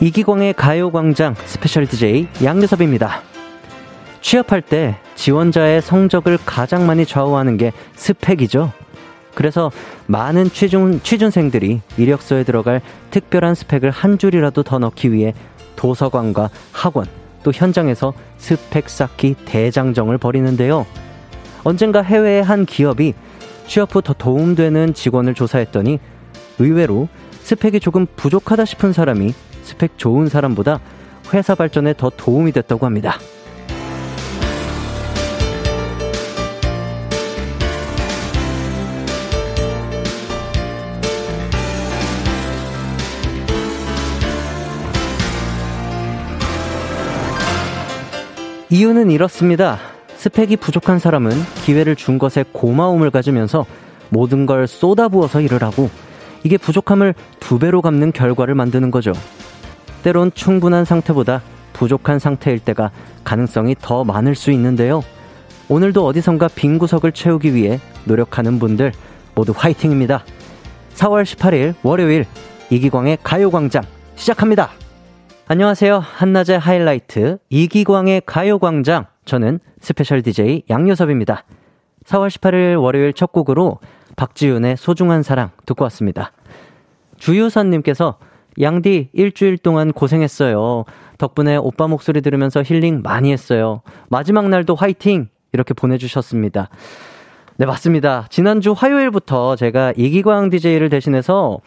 이기광의 가요광장 스페셜 DJ 양요섭입니다. 취업할 때 지원자의 성적을 가장 많이 좌우하는 게 스펙이죠. 그래서 많은 취준, 취준생들이 이력서에 들어갈 특별한 스펙을 한 줄이라도 더 넣기 위해 도서관과 학원, 또 현장에서 스펙 쌓기 대장정을 벌이는데요. 언젠가 해외의 한 기업이 취업 후 더 도움되는 직원을 조사했더니 의외로 스펙이 조금 부족하다 싶은 사람이 스펙 좋은 사람보다 회사 발전에 더 도움이 됐다고 합니다. 이유는 이렇습니다. 스펙이 부족한 사람은 기회를 준 것에 고마움을 가지면서 모든 걸 쏟아부어서 일을 하고 이게 부족함을 두 배로 갚는 결과를 만드는 거죠. 때론 충분한 상태보다 부족한 상태일 때가 가능성이 더 많을 수 있는데요. 오늘도 어디선가 빈 구석을 채우기 위해 노력하는 분들 모두 화이팅입니다. 4월 18일 월요일 이기광의 가요광장 시작합니다. 안녕하세요. 한낮의 하이라이트 이기광의 가요광장 저는 스페셜 DJ 양요섭입니다. 4월 18일 월요일 첫 곡으로 박지윤의 소중한 사랑 듣고 왔습니다. 주유선님께서 양디 일주일 동안 고생했어요. 덕분에 오빠 목소리 들으면서 힐링 많이 했어요. 마지막 날도 화이팅! 이렇게 보내주셨습니다. 네, 맞습니다. 지난주 화요일부터 제가 이기광 DJ를 대신해서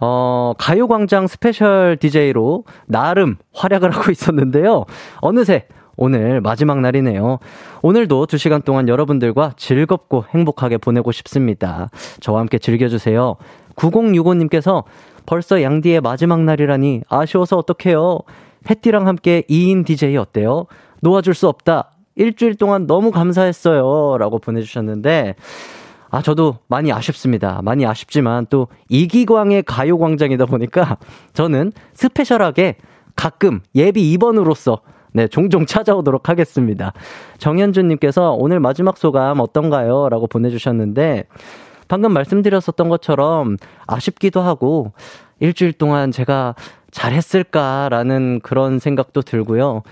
어, 가요광장 스페셜 DJ로 나름 활약을 하고 있었는데요. 어느새 오늘 마지막 날이네요. 오늘도 2시간 동안 여러분들과 즐겁고 행복하게 보내고 싶습니다. 저와 함께 즐겨주세요. 9065님께서 벌써 양디의 마지막 날이라니 아쉬워서 어떡해요. 해띠랑 함께 2인 DJ 어때요? 놓아줄 수 없다. 일주일 동안 너무 감사했어요. 라고 보내주셨는데, 아, 저도 많이 아쉽습니다. 많이 아쉽지만 또 이기광의 가요광장이다 보니까 저는 스페셜하게 가끔 예비 2번으로서 네, 종종 찾아오도록 하겠습니다. 정현준님께서 오늘 마지막 소감 어떤가요? 라고 보내주셨는데, 방금 말씀드렸었던 것처럼 아쉽기도 하고, 일주일 동안 제가 잘했을까라는 그런 생각도 들고요.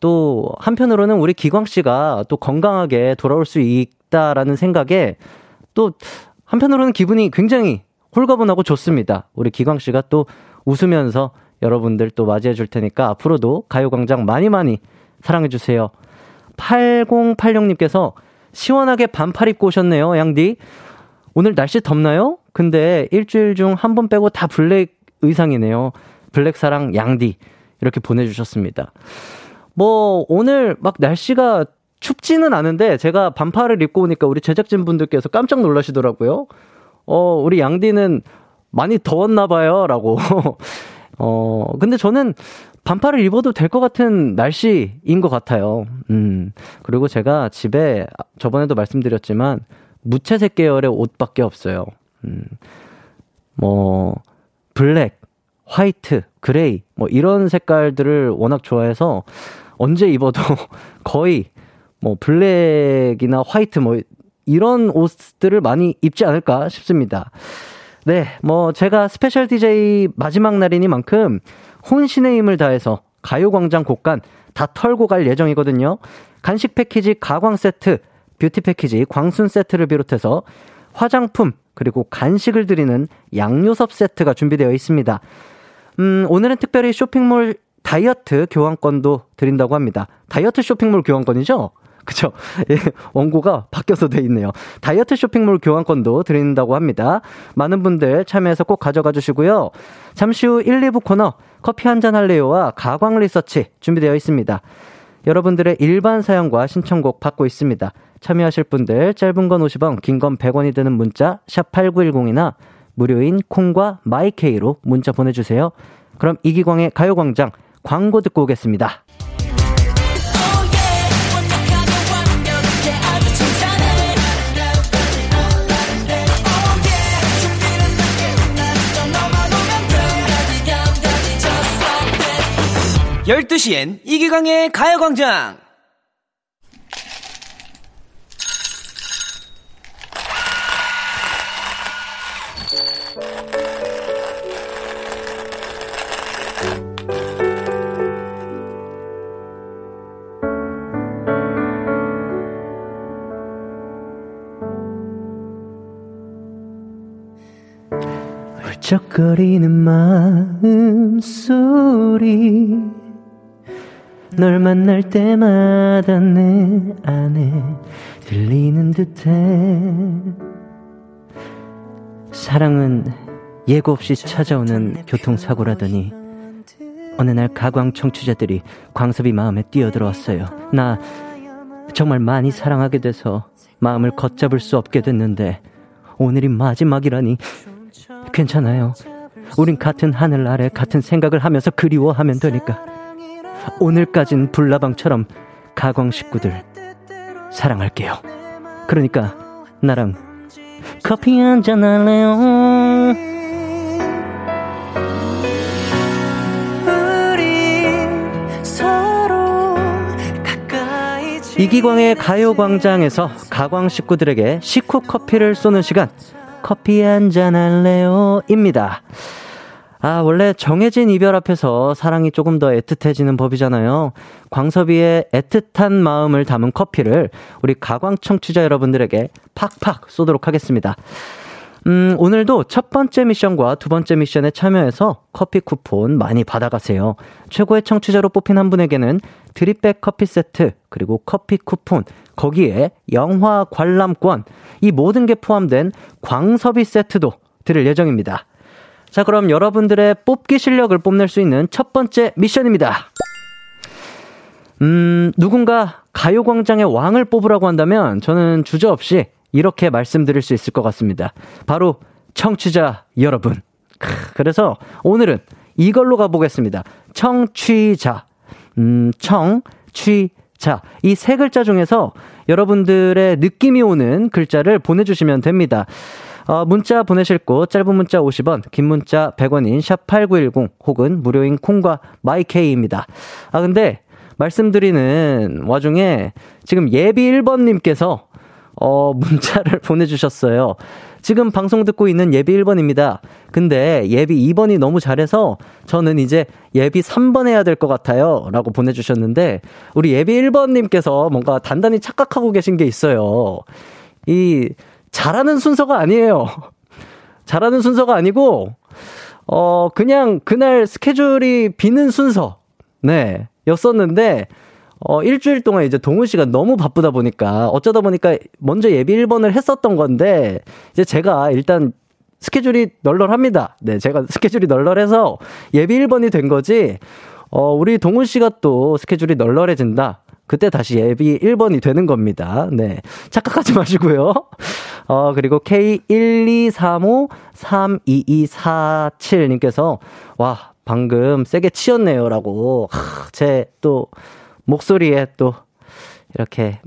또, 한편으로는 우리 기광 씨가 또 건강하게 돌아올 수 있다라는 생각에 또, 한편으로는 기분이 굉장히 홀가분하고 좋습니다. 우리 기광 씨가 또 웃으면서 여러분들 또 맞이해 줄 테니까 앞으로도 가요광장 많이 많이 사랑해 주세요. 8086님께서 시원하게 반팔 입고 오셨네요, 양디. 오늘 날씨 덥나요? 근데 일주일 중 한 번 빼고 다 블랙 의상이네요. 블랙 사랑 양디. 이렇게 보내주셨습니다. 뭐, 오늘 막 날씨가 춥지는 않은데 제가 반팔을 입고 오니까 우리 제작진 분들께서 깜짝 놀라시더라고요. 어, 우리 양디는 많이 더웠나 봐요. 라고 어, 근데 저는 반팔을 입어도 될 것 같은 날씨인 것 같아요. 음. 그리고 제가 집에 저번에도 말씀드렸지만 무채색 계열의 옷밖에 없어요. 음. 뭐, 블랙, 화이트, 그레이, 뭐 이런 색깔들을 워낙 좋아해서 언제 입어도 거의 뭐 블랙이나 화이트 뭐 이런 옷들을 많이 입지 않을까 싶습니다. 네, 뭐 제가 스페셜 DJ 마지막 날이니만큼 혼신의 힘을 다해서 가요광장 곳간 다 털고 갈 예정이거든요. 간식 패키지 가광 세트, 뷰티 패키지 광순 세트를 비롯해서 화장품 그리고 간식을 드리는 양요섭 세트가 준비되어 있습니다. 음, 오늘은 특별히 쇼핑몰 다이어트 교환권도 드린다고 합니다. 다이어트 쇼핑몰 교환권이죠? 그쵸? 예, 원고가 바뀌어서 돼 있네요. 다이어트 쇼핑몰 교환권도 드린다고 합니다. 많은 분들 참여해서 꼭 가져가 주시고요. 잠시 후 1, 2부 코너 커피 한 잔 할래요와 가광 리서치 준비되어 있습니다. 여러분들의 일반 사연과 신청곡 받고 있습니다. 참여하실 분들 짧은 건 50원, 긴 건 100원이 드는 문자 샵 8910이나 무료인 콩과 마이케이로 문자 보내주세요. 그럼 이기광의 가요광장 광고 듣고 오겠습니다. 12시엔 이기광의 가요광장! 거리는 마음 소리. 널 만날 때마다 내 안에 들리는 듯해. 사랑은 예고 없이 찾아오는 교통사고라더니 어느 날 가광 청취자들이 광섭이 마음에 뛰어들어왔어요. 나 정말 많이 사랑하게 돼서 마음을 걷잡을 수 없게 됐는데 오늘이 마지막이라니 괜찮아요. 우린 같은 하늘 아래 같은 생각을 하면서 그리워하면 되니까. 오늘까진 불나방처럼 가광 식구들 사랑할게요. 그러니까 나랑 커피 한 잔 할래요? 이기광의 가요광장에서 가광 식구들에게 식후 커피를 쏘는 시간 커피 한잔 할래요? 입니다. 아, 원래 정해진 이별 앞에서 사랑이 조금 더 애틋해지는 법이잖아요. 광섭이의 애틋한 마음을 담은 커피를 우리 가광 청취자 여러분들에게 팍팍 쏘도록 하겠습니다. 음, 오늘도 첫 번째 미션과 두 번째 미션에 참여해서 커피 쿠폰 많이 받아가세요. 최고의 청취자로 뽑힌 한 분에게는 드립백 커피 세트, 그리고 커피 쿠폰, 거기에 영화 관람권, 이 모든 게 포함된 광섭이 세트도 드릴 예정입니다. 자, 그럼 여러분들의 뽑기 실력을 뽐낼 수 있는 첫 번째 미션입니다. 음, 누군가 가요광장의 왕을 뽑으라고 한다면 저는 주저없이 이렇게 말씀드릴 수 있을 것 같습니다. 바로 청취자 여러분. 그래서 오늘은 이걸로 가보겠습니다. 청취자. 음, 청, 취, 자. 이 세 글자 중에서 여러분들의 느낌이 오는 글자를 보내주시면 됩니다. 어, 문자 보내실 곳 짧은 문자 50원, 긴 문자 100원인 샵8910 혹은 무료인 콩과 마이케이입니다. 아 근데 말씀드리는 와중에 지금 예비 1번님께서 어, 문자를 보내주셨어요. 지금 방송 듣고 있는 예비 1번입니다. 근데 예비 2번이 너무 잘해서 저는 이제 예비 3번 해야 될 것 같아요. 라고 보내주셨는데, 우리 예비 1번님께서 뭔가 단단히 착각하고 계신 게 있어요. 이, 잘하는 순서가 아니에요. 잘하는 순서가 아니고, 어, 그냥 그날 스케줄이 비는 순서. 네. 였었는데, 어, 일주일 동안 이제 동훈 씨가 너무 바쁘다 보니까, 어쩌다 보니까 먼저 예비 1번을 했었던 건데, 이제 제가 일단 스케줄이 널널합니다. 네, 제가 스케줄이 널널해서 예비 1번이 된 거지, 어, 우리 동훈 씨가 또 스케줄이 널널해진다. 그때 다시 예비 1번이 되는 겁니다. 네. 착각하지 마시고요. 어, 그리고 K123532247님께서, 와, 방금 세게 치였네요. 라고. 제 또, 목소리에 또, 이렇게,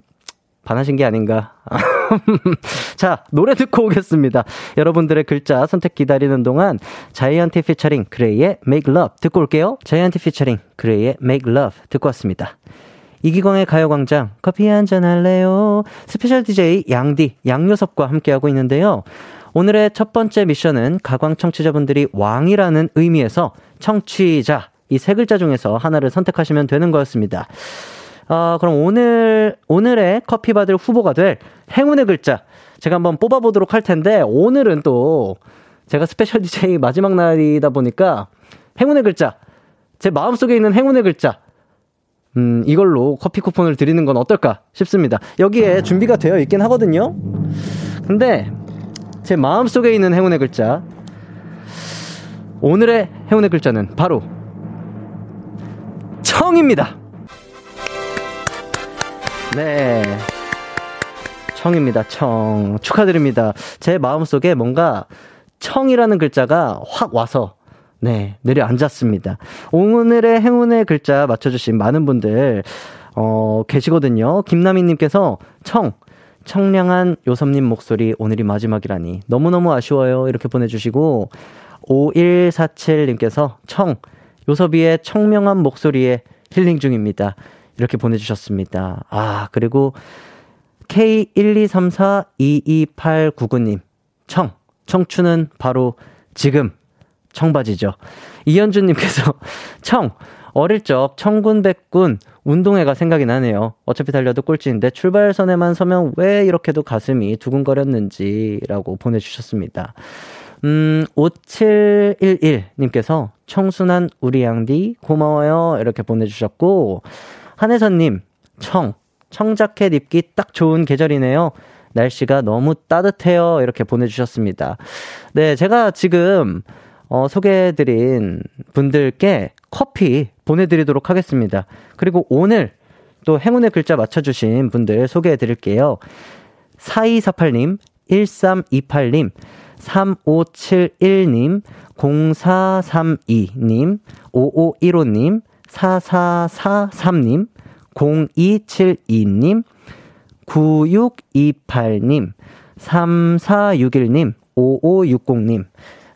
반하신 게 아닌가. 자, 노래 듣고 오겠습니다. 여러분들의 글자 선택 기다리는 동안 자이언티 피처링 그레이의 Make Love 듣고 올게요. 자이언티 피처링 그레이의 Make Love 듣고 왔습니다. 이기광의 가요광장 커피 한 잔 할래요? 스페셜 DJ 양디 양요섭과 함께하고 있는데요. 오늘의 첫 번째 미션은 가광 청취자분들이 왕이라는 의미에서 청취자 이 세 글자 중에서 하나를 선택하시면 되는 거였습니다. 어, 그럼 오늘 오늘의 커피 받을 후보가 될 행운의 글자 제가 한번 뽑아보도록 할 텐데 오늘은 또 제가 스페셜 DJ 마지막 날이다 보니까 행운의 글자 제 마음속에 있는 행운의 글자 음, 이걸로 커피 쿠폰을 드리는 건 어떨까 싶습니다. 여기에 준비가 되어 있긴 하거든요. 근데 제 마음속에 있는 행운의 글자 오늘의 행운의 글자는 바로 청입니다. 네. 청입니다. 청. 축하드립니다. 제 마음속에 뭔가 청이라는 글자가 확 와서 네, 내려앉았습니다. 오늘의 행운의 글자 맞춰주신 많은 분들, 어, 계시거든요. 김나미님께서 청, 청량한 요섭님 목소리 오늘이 마지막이라니 너무너무 아쉬워요. 이렇게 보내주시고, 5147님께서 청, 요섭이의 청명한 목소리에 힐링 중입니다. 이렇게 보내주셨습니다. 아, 그리고 K123422899님, 청, 청춘은 바로 지금 청바지죠. 이현주님께서 청 어릴 적 청군 백군 운동회가 생각이 나네요. 어차피 달려도 꼴찌인데 출발선에만 서면 왜 이렇게도 가슴이 두근거렸는지라고 보내주셨습니다. 음, 5711님께서 청순한 우리 양디 고마워요. 이렇게 보내주셨고, 한혜선님, 청, 청자켓 입기 딱 좋은 계절이네요. 날씨가 너무 따뜻해요. 이렇게 보내주셨습니다. 네, 제가 지금, 어, 소개해드린 분들께 커피 보내드리도록 하겠습니다. 그리고 오늘 또 행운의 글자 맞춰주신 분들 소개해드릴게요. 4248님, 1328님, 3571님, 0432님, 5515님, 4443님, 0272님, 9628님, 3461님, 5560님.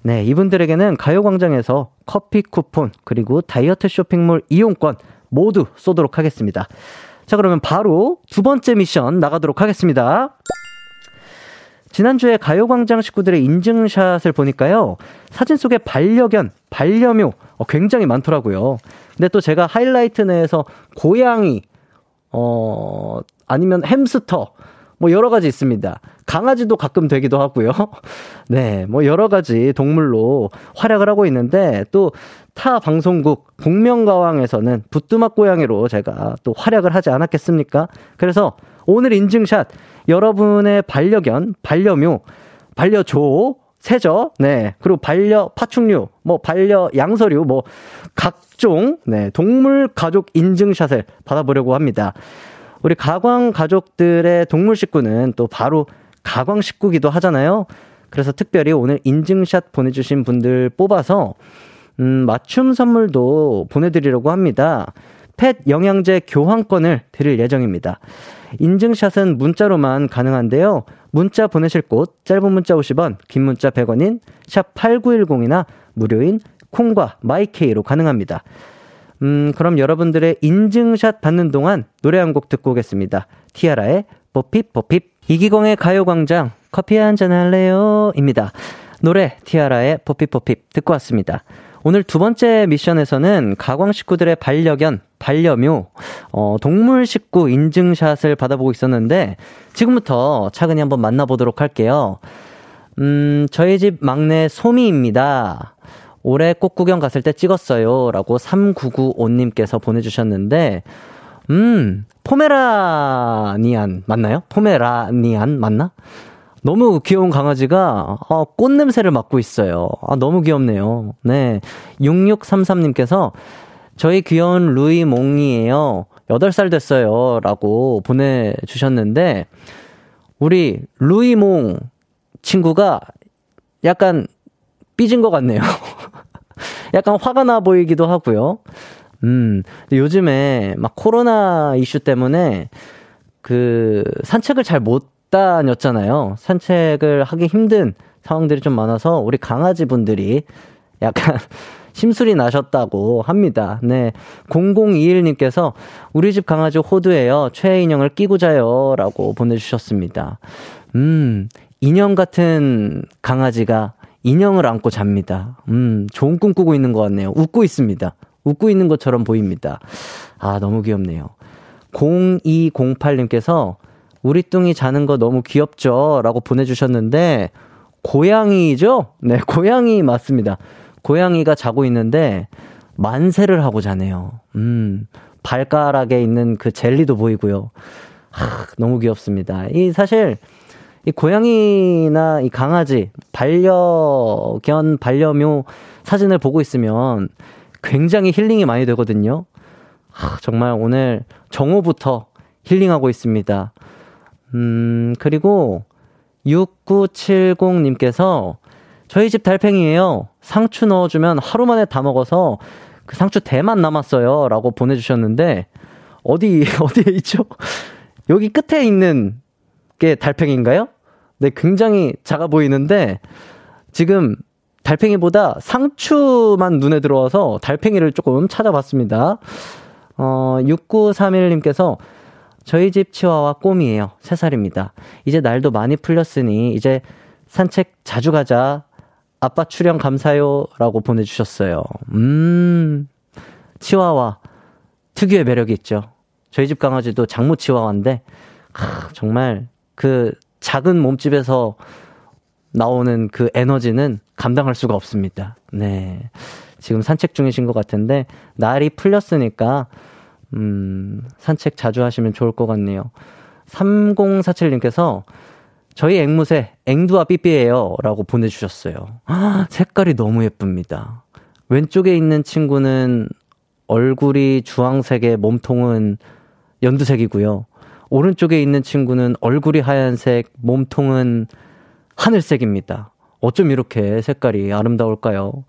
네, 이분들에게는 가요광장에서 커피 쿠폰, 그리고 다이어트 쇼핑몰 이용권 모두 쏘도록 하겠습니다. 자, 그러면 바로 두 번째 미션 나가도록 하겠습니다. 지난주에 가요광장 식구들의 인증샷을 보니까요. 사진 속에 반려견, 반려묘 어, 굉장히 많더라고요. 근데 또 제가 하이라이트 내에서 고양이, 어, 아니면 햄스터, 뭐 여러 가지 있습니다. 강아지도 가끔 되기도 하고요. 네, 뭐 여러 가지 동물로 활약을 하고 있는데 또 타 방송국 복면가왕에서는 부뚜막 고양이로 제가 또 활약을 하지 않았겠습니까? 그래서 오늘 인증샷 여러분의 반려견, 반려묘, 반려조, 세저, 네, 그리고 반려 파충류, 뭐 반려 양서류, 뭐 각종 네, 동물 가족 인증샷을 받아보려고 합니다. 우리 가광 가족들의 동물 식구는 또 바로 가광 식구기도 하잖아요. 그래서 특별히 오늘 인증샷 보내주신 분들 뽑아서 음, 맞춤 선물도 보내드리려고 합니다. 펫 영양제 교환권을 드릴 예정입니다. 인증샷은 문자로만 가능한데요. 문자 보내실 곳 짧은 문자 50원, 긴 문자 100원인 샵 8910이나 무료인 콩과 마이케이로 가능합니다. 음, 그럼 여러분들의 인증샷 받는 동안 노래 한 곡 듣고 오겠습니다. 티아라의 뽀핍 뽀핍 이기광의 가요광장 커피 한 잔 할래요? 입니다. 노래 티아라의 뽀핍 뽀핍 듣고 왔습니다. 오늘 두 번째 미션에서는 가광 식구들의 반려견, 반려묘, 어, 동물 식구 인증샷을 받아보고 있었는데, 지금부터 차근히 한번 만나보도록 할게요. 음, 저희 집 막내 소미입니다. 올해 꽃구경 갔을 때 찍었어요. 라고 3995님께서 보내주셨는데, 음, 포메라니안 맞나요? 포메라니안 맞나? 너무 귀여운 강아지가 어, 꽃 냄새를 맡고 있어요. 아, 너무 귀엽네요. 네. 6633님께서 저희 귀여운 루이 몽이에요. 8살 됐어요. 라고 보내주셨는데, 우리 루이 몽 친구가 약간 삐진 것 같네요. 약간 화가 나 보이기도 하고요. 음, 요즘에 막 코로나 이슈 때문에 그 산책을 잘못 다녔잖아요. 산책을 하기 힘든 상황들이 좀 많아서 우리 강아지 분들이 약간 심술이 나셨다고 합니다. 네. 0021님께서 우리 집 강아지 호두예요. 최애 인형을 끼고 자요. 라고 보내주셨습니다. 음, 인형 같은 강아지가 인형을 안고 잡니다. 음, 좋은 꿈 꾸고 있는 것 같네요. 웃고 있습니다. 웃고 있는 것처럼 보입니다. 아, 너무 귀엽네요. 0208님께서 우리 뚱이 자는 거 너무 귀엽죠? 라고 보내주셨는데, 고양이죠? 네, 고양이 맞습니다. 고양이가 자고 있는데, 만세를 하고 자네요. 음, 발가락에 있는 그 젤리도 보이고요. 하, 너무 귀엽습니다. 이 사실, 이 고양이나 이 강아지, 반려견, 반려묘 사진을 보고 있으면 굉장히 힐링이 많이 되거든요. 하, 정말 오늘 정오부터 힐링하고 있습니다. 음, 그리고 6970님께서 저희 집 달팽이에요. 상추 넣어주면 하루 만에 다 먹어서 그 상추 대만 남았어요. 라고 보내주셨는데, 어디, 어디에 있죠? 여기 끝에 있는 게 달팽이인가요? 네, 굉장히 작아 보이는데, 지금 달팽이보다 상추만 눈에 들어와서 달팽이를 조금 찾아봤습니다. 어, 6931님께서 저희 집 치와와 꼬미예요. 3살입니다. 이제 날도 많이 풀렸으니 이제 산책 자주 가자. 아빠 출연 감사요. 라고 보내주셨어요. 음, 치와와 특유의 매력이 있죠. 저희 집 강아지도 장모 치와와인데, 하, 정말 그 작은 몸집에서 나오는 그 에너지는 감당할 수가 없습니다. 네. 지금 산책 중이신 것 같은데, 날이 풀렸으니까, 음, 산책 자주 하시면 좋을 것 같네요. 3047님께서, 저희 앵무새 앵두와 삐삐예요. 라고 보내주셨어요. 아, 색깔이 너무 예쁩니다. 왼쪽에 있는 친구는 얼굴이 주황색에 몸통은 연두색이고요. 오른쪽에 있는 친구는 얼굴이 하얀색, 몸통은 하늘색입니다. 어쩜 이렇게 색깔이 아름다울까요?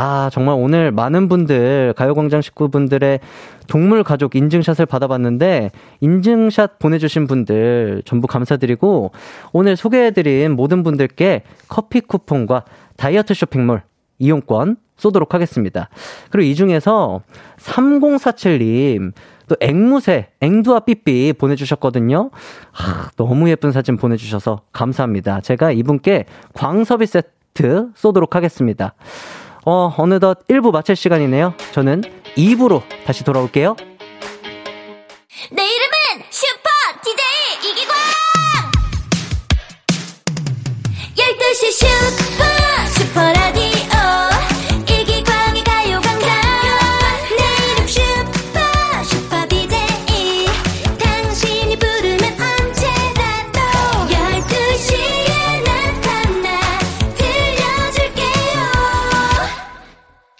아, 정말 오늘 많은 분들, 가요광장 식구분들의 동물 가족 인증샷을 받아봤는데, 인증샷 보내주신 분들 전부 감사드리고, 오늘 소개해드린 모든 분들께 커피 쿠폰과 다이어트 쇼핑몰 이용권 쏘도록 하겠습니다. 그리고 이 중에서 3047님, 또 앵무새, 앵두와 삐삐 보내주셨거든요. 아, 너무 예쁜 사진 보내주셔서 감사합니다. 제가 이분께 광서비 세트 쏘도록 하겠습니다. 어, 어느덧 1부 마칠 시간이네요. 저는 2부로 다시 돌아올게요. 내 이름은 슈퍼 DJ 이기광! 12시 슈퍼,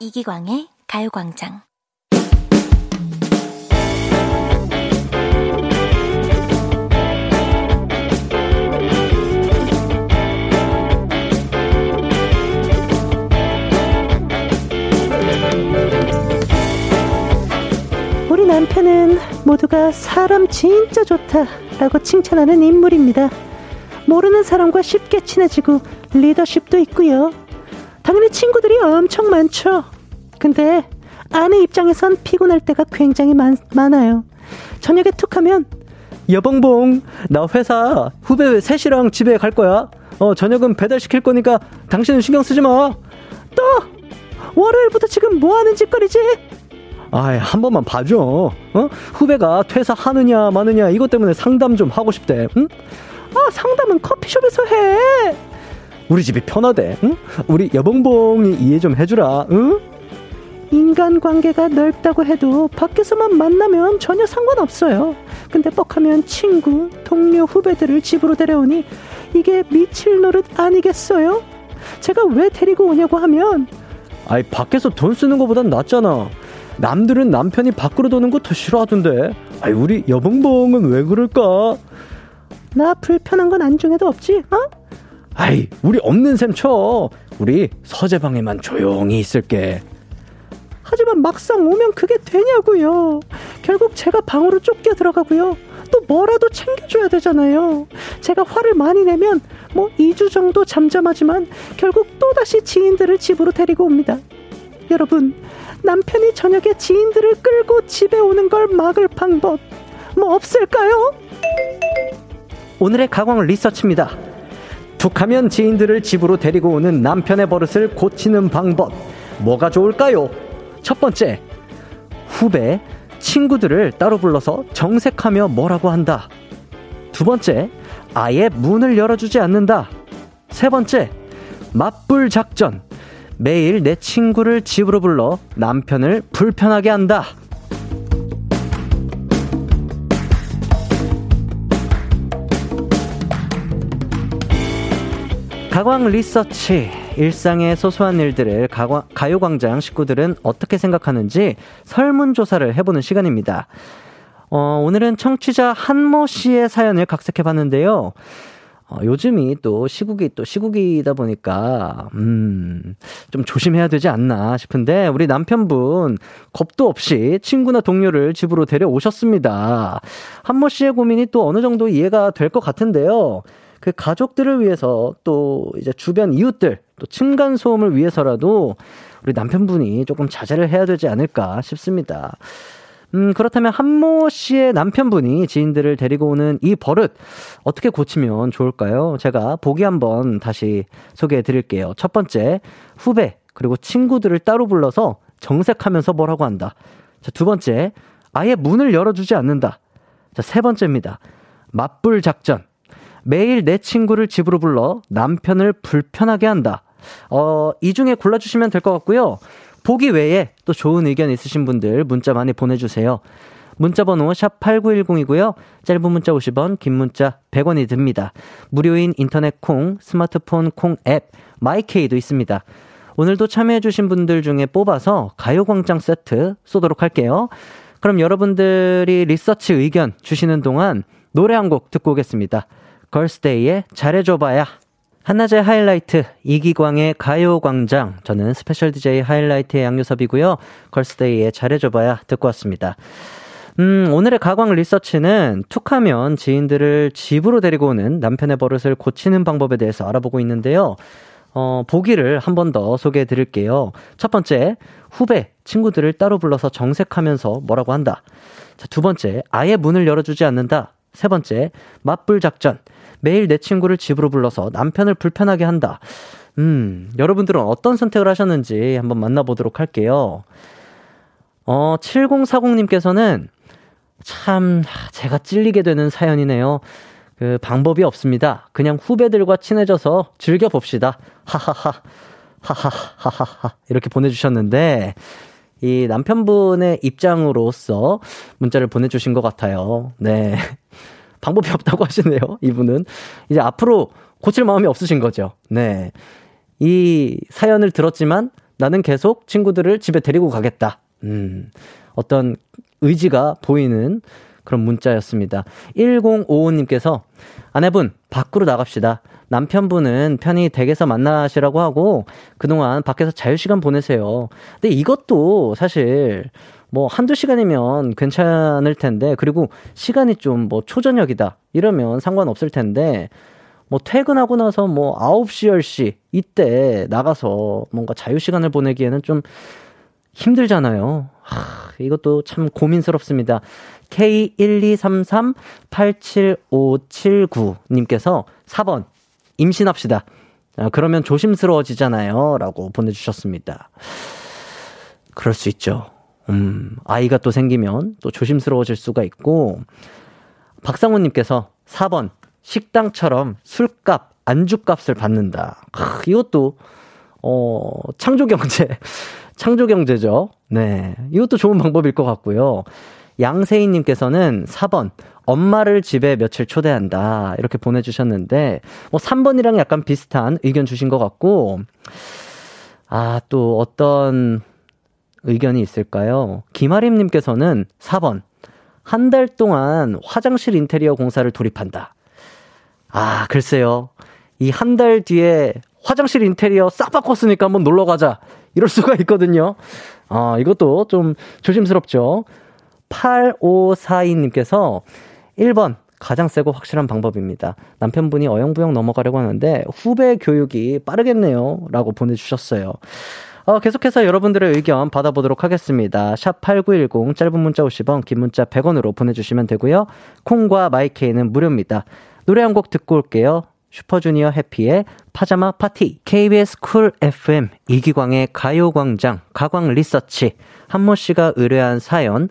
이기광의 가요광장. 우리 남편은 모두가 사람 진짜 좋다라고 칭찬하는 인물입니다. 모르는 사람과 쉽게 친해지고 리더십도 있고요. 당연히 친구들이 엄청 많죠. 근데 아내 입장에선 피곤할 때가 굉장히 많, 많아요. 저녁에 툭 하면 여봉봉, 나 회사 후배 셋이랑 집에 갈 거야. 어, 저녁은 배달 시킬 거니까 당신은 신경 쓰지 마. 또 월요일부터 지금 뭐 하는 짓거리지? 아이, 한 번만 봐줘. 어? 후배가 퇴사하느냐, 마느냐, 이것 때문에 상담 좀 하고 싶대. 응? 아 상담은 커피숍에서 해. 우리 집이 편하대. 응? 우리 여봉봉이 이해 좀 해주라. 응? 인간관계가 넓다고 해도 밖에서만 만나면 전혀 상관없어요. 근데 뻑하면 친구, 동료, 후배들을 집으로 데려오니 이게 미칠 노릇 아니겠어요? 제가 왜 데리고 오냐고 하면 아이, 밖에서 돈 쓰는 거보단 낫잖아. 남들은 남편이 밖으로 도는 거 더 싫어하던데. 아이, 우리 여봉봉은 왜 그럴까? 나 불편한 건 안중에도 없지, 어? 아이, 우리 없는 셈 쳐. 우리 서재방에만 조용히 있을게. 하지만 막상 오면 그게 되냐고요. 결국 제가 방으로 쫓겨 들어가고요. 또 뭐라도 챙겨줘야 되잖아요. 제가 화를 많이 내면 뭐 2주 정도 잠잠하지만 결국 또다시 지인들을 집으로 데리고 옵니다. 여러분, 남편이 저녁에 지인들을 끌고 집에 오는 걸 막을 방법 뭐 없을까요? 오늘의 가광 리서치입니다. 툭하면 지인들을 집으로 데리고 오는 남편의 버릇을 고치는 방법. 뭐가 좋을까요? 첫 번째, 후배, 친구들을 따로 불러서 정색하며 뭐라고 한다. 두 번째, 아예 문을 열어주지 않는다. 세 번째, 맞불 작전. 매일 내 친구를 집으로 불러 남편을 불편하게 한다. 가광 리서치. 일상의 소소한 일들을 가요광장 식구들은 어떻게 생각하는지 설문조사를 해보는 시간입니다. 어, 오늘은 청취자 한모 씨의 사연을 각색해 봤는데요. 어, 요즘이 또 시국이 또 시국이다 보니까, 음, 좀 조심해야 되지 않나 싶은데, 우리 남편분, 겁도 없이 친구나 동료를 집으로 데려오셨습니다. 한모 씨의 고민이 또 어느 정도 이해가 될 것 같은데요. 그 가족들을 위해서 또 이제 주변 이웃들, 또 층간 소음을 위해서라도 우리 남편분이 조금 자제를 해야 되지 않을까 싶습니다. 음, 그렇다면 한모 씨의 남편분이 지인들을 데리고 오는 이 버릇 어떻게 고치면 좋을까요? 제가 보기 한번 다시 소개해 드릴게요. 첫 번째, 후배, 그리고 친구들을 따로 불러서 정색하면서 뭐라고 한다. 자, 두 번째, 아예 문을 열어주지 않는다. 자, 세 번째입니다. 맞불 작전. 매일 내 친구를 집으로 불러 남편을 불편하게 한다. 어, 이 중에 골라주시면 될 것 같고요. 보기 외에 또 좋은 의견 있으신 분들 문자 많이 보내주세요. 문자 번호 샵 8910이고요. 짧은 문자 50원, 긴 문자 100원이 듭니다. 무료인 인터넷 콩, 스마트폰 콩 앱, 마이케이도 있습니다. 오늘도 참여해주신 분들 중에 뽑아서 가요광장 세트 쏘도록 할게요. 그럼 여러분들이 리서치 의견 주시는 동안 노래 한 곡 듣고 오겠습니다. 걸스데이의 잘해줘봐야. 한낮의 하이라이트, 이기광의 가요광장. 저는 스페셜 DJ 하이라이트의 양요섭이고요. 걸스데이의 잘해줘봐야 듣고 왔습니다. 음, 오늘의 가광 리서치는 툭하면 지인들을 집으로 데리고 오는 남편의 버릇을 고치는 방법에 대해서 알아보고 있는데요. 어, 보기를 한 번 더 소개해 드릴게요. 첫 번째, 후배, 친구들을 따로 불러서 정색하면서 뭐라고 한다. 자, 두 번째, 아예 문을 열어주지 않는다. 세 번째, 맞불 작전. 매일 내 친구를 집으로 불러서 남편을 불편하게 한다. 음, 여러분들은 어떤 선택을 하셨는지 한번 만나보도록 할게요. 어, 7040님께서는 참, 제가 찔리게 되는 사연이네요. 그 방법이 없습니다. 그냥 후배들과 친해져서 즐겨봅시다. 하하하. 하하하하하. 이렇게 보내주셨는데, 이 남편분의 입장으로서 문자를 보내주신 것 같아요. 네. 방법이 없다고 하시네요. 이분은. 이제 앞으로 고칠 마음이 없으신 거죠. 네. 이 사연을 들었지만 나는 계속 친구들을 집에 데리고 가겠다. 음. 어떤 의지가 보이는 그런 문자였습니다. 1055님께서 아내분, 밖으로 나갑시다. 남편분은 편히 댁에서 만나시라고 하고 그동안 밖에서 자유시간 보내세요. 근데 이것도 사실 뭐 한두 시간이면 괜찮을 텐데 그리고 시간이 좀 뭐 초저녁이다 이러면 상관없을 텐데 뭐 퇴근하고 나서 뭐 9시 10시 이때 나가서 뭔가 자유 시간을 보내기에는 좀 힘들잖아요. 하, 이것도 참 고민스럽습니다. K123-87579님께서 4번, 임신합시다. 아, 그러면 조심스러워지잖아요. 라고 보내주셨습니다. 그럴 수 있죠. 음, 아이가 또 생기면 또 조심스러워질 수가 있고, 박상훈님께서 4번, 식당처럼 술값, 안주값을 받는다. 크, 이것도, 어, 창조경제. 창조경제죠. 네. 이것도 좋은 방법일 것 같고요. 양세희님께서는 4번, 엄마를 집에 며칠 초대한다. 이렇게 보내주셨는데, 뭐 3번이랑 약간 비슷한 의견 주신 것 같고, 아, 또 어떤 의견이 있을까요? 김아림님께서는 4번, 한 달 동안 화장실 인테리어 공사를 돌입한다. 아, 글쎄요. 이 한 달 뒤에 화장실 인테리어 싹 바꿨으니까 한번 놀러 가자. 이럴 수가 있거든요. 아, 이것도 좀 조심스럽죠. 8542님께서 1번 가장 세고 확실한 방법입니다. 남편분이 어영부영 넘어가려고 하는데 후배 교육이 빠르겠네요. 라고 보내주셨어요. 어, 계속해서 여러분들의 의견 받아보도록 하겠습니다. 샵 8910 짧은 문자 50원, 긴 문자 100원으로 보내주시면 되고요. 콩과 마이케이는 무료입니다. 노래 한 곡 듣고 올게요. 슈퍼주니어 해피의 파자마 파티. KBS 쿨 FM 이기광의 가요광장 가광 리서치. 한모 씨가 의뢰한 사연.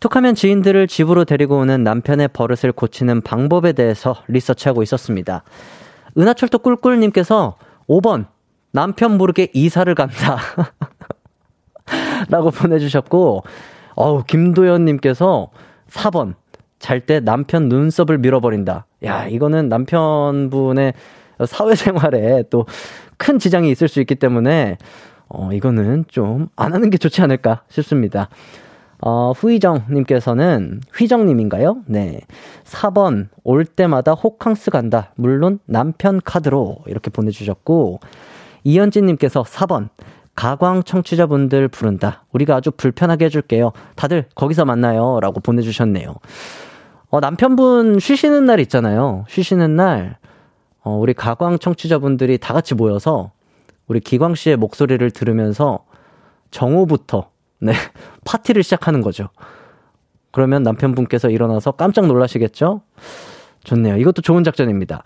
툭하면 지인들을 집으로 데리고 오는 남편의 버릇을 고치는 방법에 대해서 리서치하고 있었습니다. 은하철도 꿀꿀님께서 5번 남편 모르게 이사를 간다. 라고 보내주셨고, 어우, 김도현님께서 4번 잘 때 남편 눈썹을 밀어버린다. 야, 이거는 남편분의 사회생활에 또 큰 지장이 있을 수 있기 때문에, 어, 이거는 좀 안 하는 게 좋지 않을까 싶습니다. 어, 후이정님께서는, 휘정님인가요? 네. 4번, 올 때마다 호캉스 간다. 물론 남편 카드로. 이렇게 보내주셨고, 이현진님께서 4번, 가광 청취자분들 부른다. 우리가 아주 불편하게 해줄게요. 다들 거기서 만나요. 라고 보내주셨네요. 어, 남편분 쉬시는 날 있잖아요. 쉬시는 날, 어, 우리 가광 청취자분들이 다 같이 모여서 우리 기광 씨의 목소리를 들으면서 정오부터, 네, 파티를 시작하는 거죠. 그러면 남편분께서 일어나서 깜짝 놀라시겠죠? 좋네요. 이것도 좋은 작전입니다.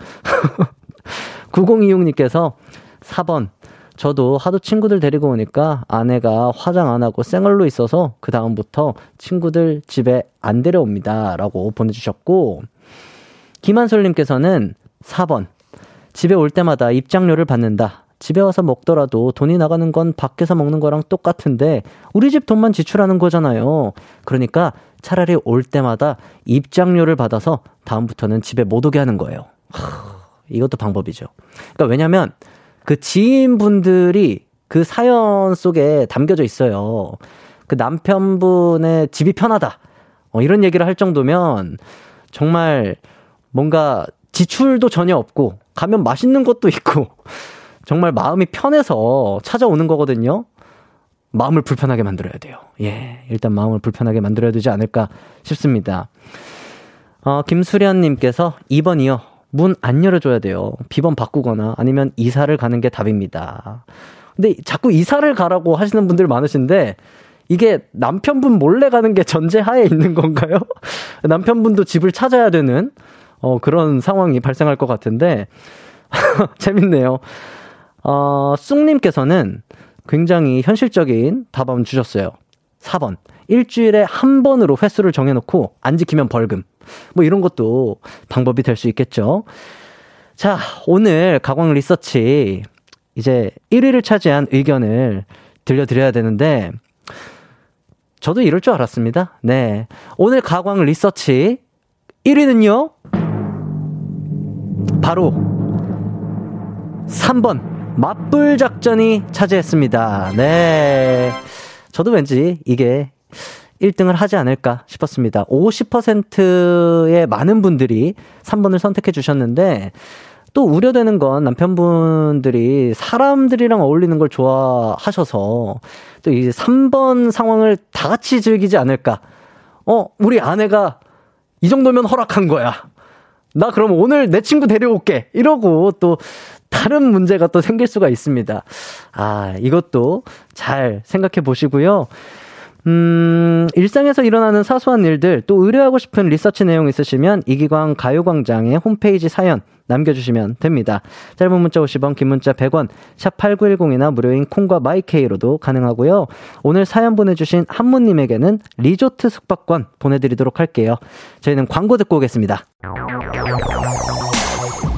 9026님께서 4번, 저도 하도 친구들 데리고 오니까 아내가 화장 안 하고 생얼로 있어서 그 다음부터 친구들 집에 안 데려옵니다. 라고 보내주셨고, 김한솔님께서는 4번. 집에 올 때마다 입장료를 받는다. 집에 와서 먹더라도 돈이 나가는 건 밖에서 먹는 거랑 똑같은데 우리 집 돈만 지출하는 거잖아요. 그러니까 차라리 올 때마다 입장료를 받아서 다음부터는 집에 못 오게 하는 거예요. 이것도 방법이죠. 그러니까 왜냐면 그 지인분들이 그 사연 속에 담겨져 있어요. 그 남편분의 집이 편하다. 어, 이런 얘기를 할 정도면 정말 뭔가 지출도 전혀 없고 가면 맛있는 것도 있고 정말 마음이 편해서 찾아오는 거거든요. 마음을 불편하게 만들어야 돼요. 예. 일단 마음을 불편하게 만들어야 되지 않을까 싶습니다. 어, 김수련님께서 2번이요. 문 안 열어줘야 돼요. 비번 바꾸거나 아니면 이사를 가는 게 답입니다. 근데 자꾸 이사를 가라고 하시는 분들 많으신데 이게 남편분 몰래 가는 게 전제하에 있는 건가요? 남편분도 집을 찾아야 되는 어, 그런 상황이 발생할 것 같은데 재밌네요. 어, 쑥님께서는 굉장히 현실적인 답 한번 주셨어요. 4번. 일주일에 한 번으로 횟수를 정해놓고 안 지키면 벌금. 뭐 이런 것도 방법이 될 수 있겠죠. 자, 오늘 가광 리서치 이제 1위를 차지한 의견을 들려드려야 되는데 저도 이럴 줄 알았습니다. 네. 오늘 가광 리서치 1위는요. 바로 3번 맞불 작전이 차지했습니다. 네. 저도 왠지 이게 1등을 하지 않을까 싶었습니다. 50%의 많은 분들이 3번을 선택해 주셨는데 또 우려되는 건 남편분들이 사람들이랑 어울리는 걸 좋아하셔서 또이 3번 상황을 다 같이 즐기지 않을까. 어, 우리 아내가 이 정도면 허락한 거야. 나 그럼 오늘 내 친구 데려올게. 이러고 또 다른 문제가 또 생길 수가 있습니다. 아, 이것도 잘 생각해 보시고요. 음, 일상에서 일어나는 사소한 일들, 또 의뢰하고 싶은 리서치 내용 있으시면 이기광 가요광장의 홈페이지 사연 남겨주시면 됩니다. 짧은 문자 50원, 긴 문자 100원, 샵 8910이나 무료인 콩과 마이케이로도 가능하고요. 오늘 사연 보내주신 한무님에게는 리조트 숙박권 보내드리도록 할게요. 저희는 광고 듣고 오겠습니다.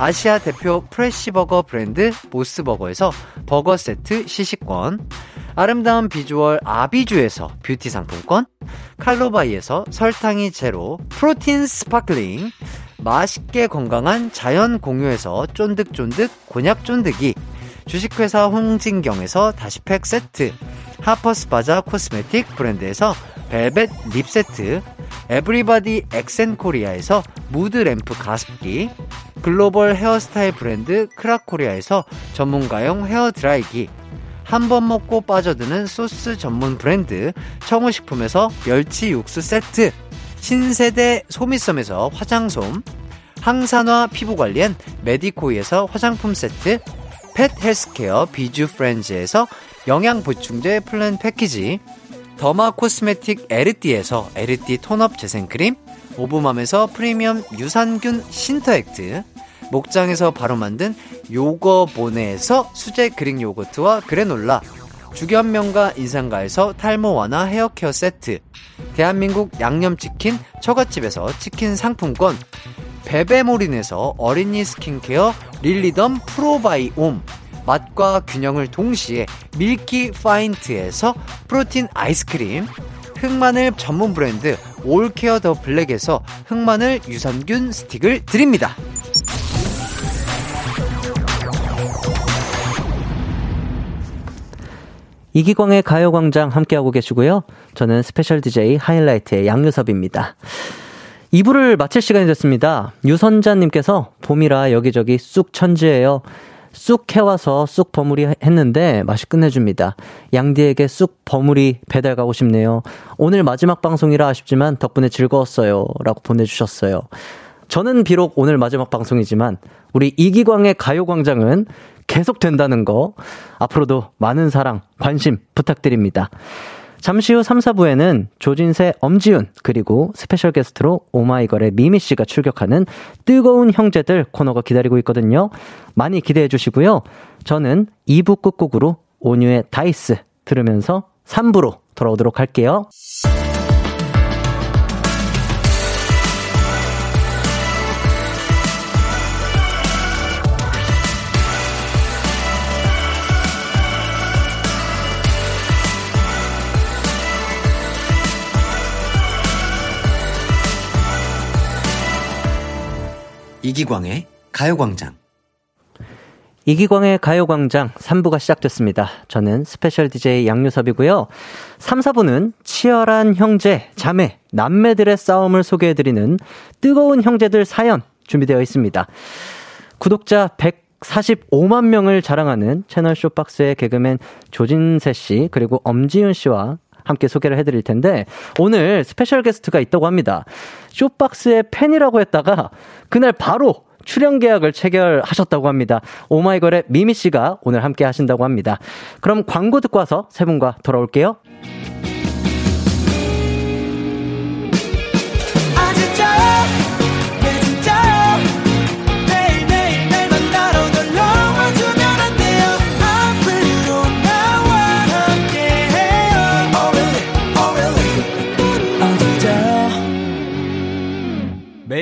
아시아 대표 프레시버거 브랜드 모스버거에서 버거 세트 시식권, 아름다운 비주얼 아비주에서 뷰티 상품권, 칼로바이에서 설탕이 제로 프로틴 스파클링, 맛있게 건강한 자연 공유에서 쫀득쫀득 곤약 쫀득이, 주식회사 홍진경에서 다시팩 세트, 하퍼스바자 코스메틱 브랜드에서 벨벳 립 세트, 에브리바디 엑센코리아에서 무드 램프 가습기, 글로벌 헤어스타일 브랜드 크라코리아에서 전문가용 헤어 드라이기, 한 번 먹고 빠져드는 소스 전문 브랜드 청우식품에서 멸치 육수 세트, 신세대 소미섬에서 화장솜, 항산화 피부관리엔 메디코이에서 화장품 세트, 펫 헬스케어 비주 프렌즈에서 영양보충제 플랜 패키지, 더마 코스메틱 에르띠에서 에르띠 톤업 재생크림, 오브맘에서 프리미엄 유산균 신터액트, 목장에서 바로 만든 요거보네에서 수제 그릭 요거트와 그래놀라, 주견명가 인상가에서 탈모 완화 헤어케어 세트, 대한민국 양념치킨 처갓집에서 치킨 상품권, 베베모린에서 어린이 스킨케어 릴리덤 프로바이옴, 맛과 균형을 동시에 밀키 파인트에서 프로틴 아이스크림, 흑마늘 전문 브랜드 올케어 더 블랙에서 흑마늘 유산균 스틱을 드립니다. 이기광의 가요광장 함께하고 계시고요. 저는 스페셜 DJ 하이라이트의 양요섭입니다. 2부를 마칠 시간이 됐습니다. 유선자님께서 봄이라 여기저기 쑥 천지예요. 쑥 해와서 쑥 버무리 했는데 맛이 끝내줍니다. 양디에게 쑥 버무리 배달 가고 싶네요. 오늘 마지막 방송이라 아쉽지만 덕분에 즐거웠어요. 라고 보내주셨어요. 저는 비록 오늘 마지막 방송이지만 우리 이기광의 가요광장은 계속 된다는 거 앞으로도 많은 사랑, 관심 부탁드립니다. 잠시 후 3, 4부에는 조진세, 엄지윤, 그리고 스페셜 게스트로 오마이걸의 미미 씨가 출격하는 뜨거운 형제들 코너가 기다리고 있거든요. 많이 기대해 주시고요. 저는 2부 끝곡으로 온유의 다이스 들으면서 3부로 돌아오도록 할게요. 이기광의 가요광장. 이기광의 가요광장 3부가 시작됐습니다. 저는 스페셜 DJ 양요섭이고요. 3, 4부는 치열한 형제, 자매, 남매들의 싸움을 소개해드리는 뜨거운 형제들 사연 준비되어 있습니다. 구독자 145만 명을 자랑하는 채널 숏박스의 개그맨 조진세 씨, 그리고 엄지윤 씨와 함께 소개를 해드릴 텐데, 오늘 스페셜 게스트가 있다고 합니다. 쇼박스의 팬이라고 했다가, 그날 바로 출연 계약을 체결하셨다고 합니다. 오마이걸의 미미 씨가 오늘 함께 하신다고 합니다. 그럼 광고 듣고 와서 세 분과 돌아올게요.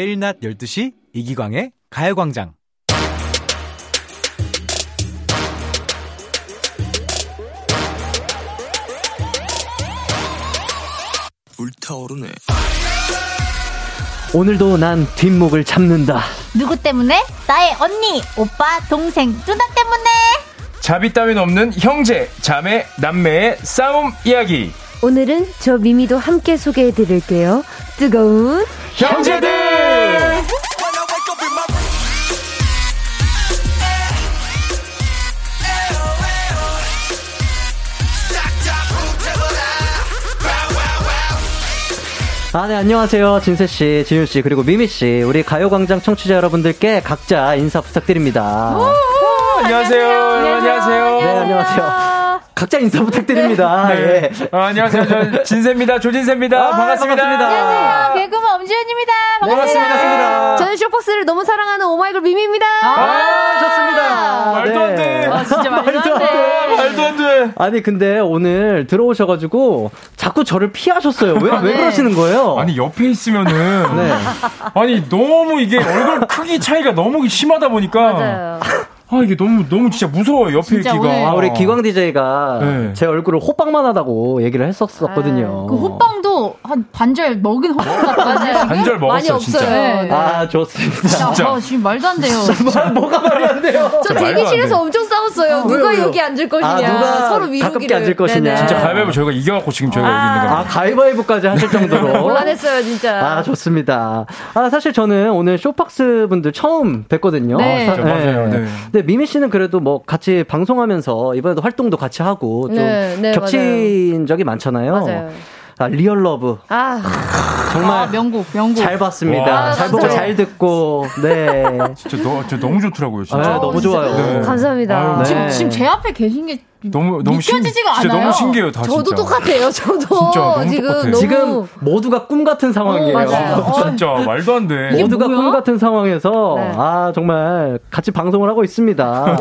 매일 낮 12시 이기광의 가요광장. 불타오르네 오늘도 난 뒷목을 잡는다. 누구 때문에? 나의 언니, 오빠, 동생, 누나 때문에. 자비 따윈 없는 형제, 자매, 남매의 싸움 이야기. 오늘은 저 미미도 함께 소개해 드릴게요. 뜨거운 형제들! 아, 네, 안녕하세요. 진세씨, 지윤씨, 그리고 미미씨. 우리 가요광장 청취자 여러분들께 각자 인사 부탁드립니다. 안녕하세요. 안녕하세요. 네, 안녕하세요. 각자 인사 부탁드립니다. 네. 예. 아, 안녕하세요. 저 진세입니다. 조진세입니다. 아, 반갑습니다. 반갑습니다. 개그맨 엄지윤입니다. 네, 반갑습니다. 반갑습니다. 저는 쇼박스를 너무 사랑하는 오마이걸 미미입니다. 아, 좋습니다. 말도 안 돼. 아, 진짜 말도 안 돼. 말도 안 돼. 아니, 근데 오늘 들어오셔가지고 자꾸 저를 피하셨어요. 왜, 왜 네. 그러시는 거예요? 아니, 옆에 있으면은. 네. 아니, 너무 이게 얼굴 크기 차이가 너무 심하다 보니까. 아, 이게 너무, 너무 진짜 무서워요. 옆에 진짜 있기가. 오늘- 아, 우리 기광 DJ가 네. 제 얼굴을 호빵만 하다고 얘기를 했었었거든요. 그 호빵도 한 반절 먹은 호빵 같아요. 반절 먹었어요, 많이 진짜. 없어요. 네. 아, 좋습니다. 진짜. 아, 지금 말도 안 돼요. 뭐가 말이 안 돼요? 저 대기실에서 돼. 엄청 싸웠어요. 왜요, 누가 왜요? 여기 앉을 것이냐. 아, 누가 서로 미루기를. 가깝게 앉을 것이냐. 네네. 진짜 가위바위보 저희가 이겨갖고 지금 저희가 여기 있는 아, 겁니다. 가위바위보까지 하실 정도로. 곤란했어요, 진짜. 아, 좋습니다. 아, 사실 저는 오늘 쇼박스 분들 처음 뵀거든요. 네. 사- 진짜 맞아요. 네. 근데 미미 씨는 그래도 뭐 같이 방송하면서 이번에도 활동도 같이 하고 좀 네, 네, 겹친 적이 많잖아요. 맞아요. 아, 리얼 러브. 아, 정말 아, 명곡, 명곡. 잘 봤습니다. 와, 잘 보고. 잘 듣고. 네. 진짜, 너, 진짜 너무 좋더라고요, 진짜. 아, 너무 좋아요. 네. 감사합니다. 아유, 네. 지금, 지금 제 앞에 계신 게 너무, 너무 신, 믿겨지지가 진짜 않아요. 너무 신기해요, 다 저도 진짜. 똑같아요, 저도. 진짜 너무 지금. 지금 모두가 꿈 같은 상황이에요. 어, 맞아요. 아, 진짜 말도 안 돼. 모두가 뭐야? 꿈 같은 상황에서 네. 아 정말 같이 방송을 하고 있습니다.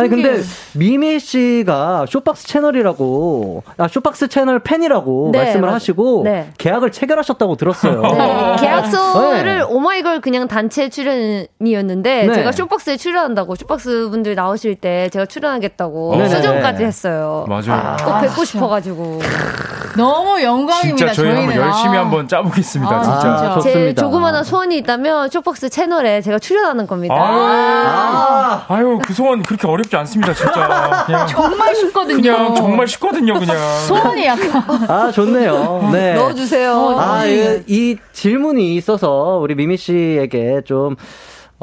아니 근데 미미 씨가 숏박스 채널이라고 아 숏박스 채널 팬이라고 네, 말씀을 맞- 하시고 네. 계약을 체결하셨다고 들었어요. 네. 계약서를 네. 오마이걸 그냥 단체 출연이었는데 네. 제가 숏박스에 출연한다고 숏박스 분들 나오실 때 제가 출연하겠다고 네네. 수정까지 했어요. 맞아요. 꼭 뵙고 싶어가지고 너무 영광입니다. 진짜 저희 한번 저희는. 열심히 아. 한번 짜보겠습니다, 아, 진짜. 진짜. 제 좋습니다. 조그마한 소원이 있다면 쇼박스 채널에 제가 출연하는 겁니다. 아, 아유, 그 소원 그렇게 어렵지 않습니다, 진짜. 그냥, 정말 쉽거든요. 그냥 정말 쉽거든요, 그냥. 소원이 약간. 아 좋네요. 네. 넣어주세요. 아, 이, 이 질문이 있어서 우리 미미 씨에게 좀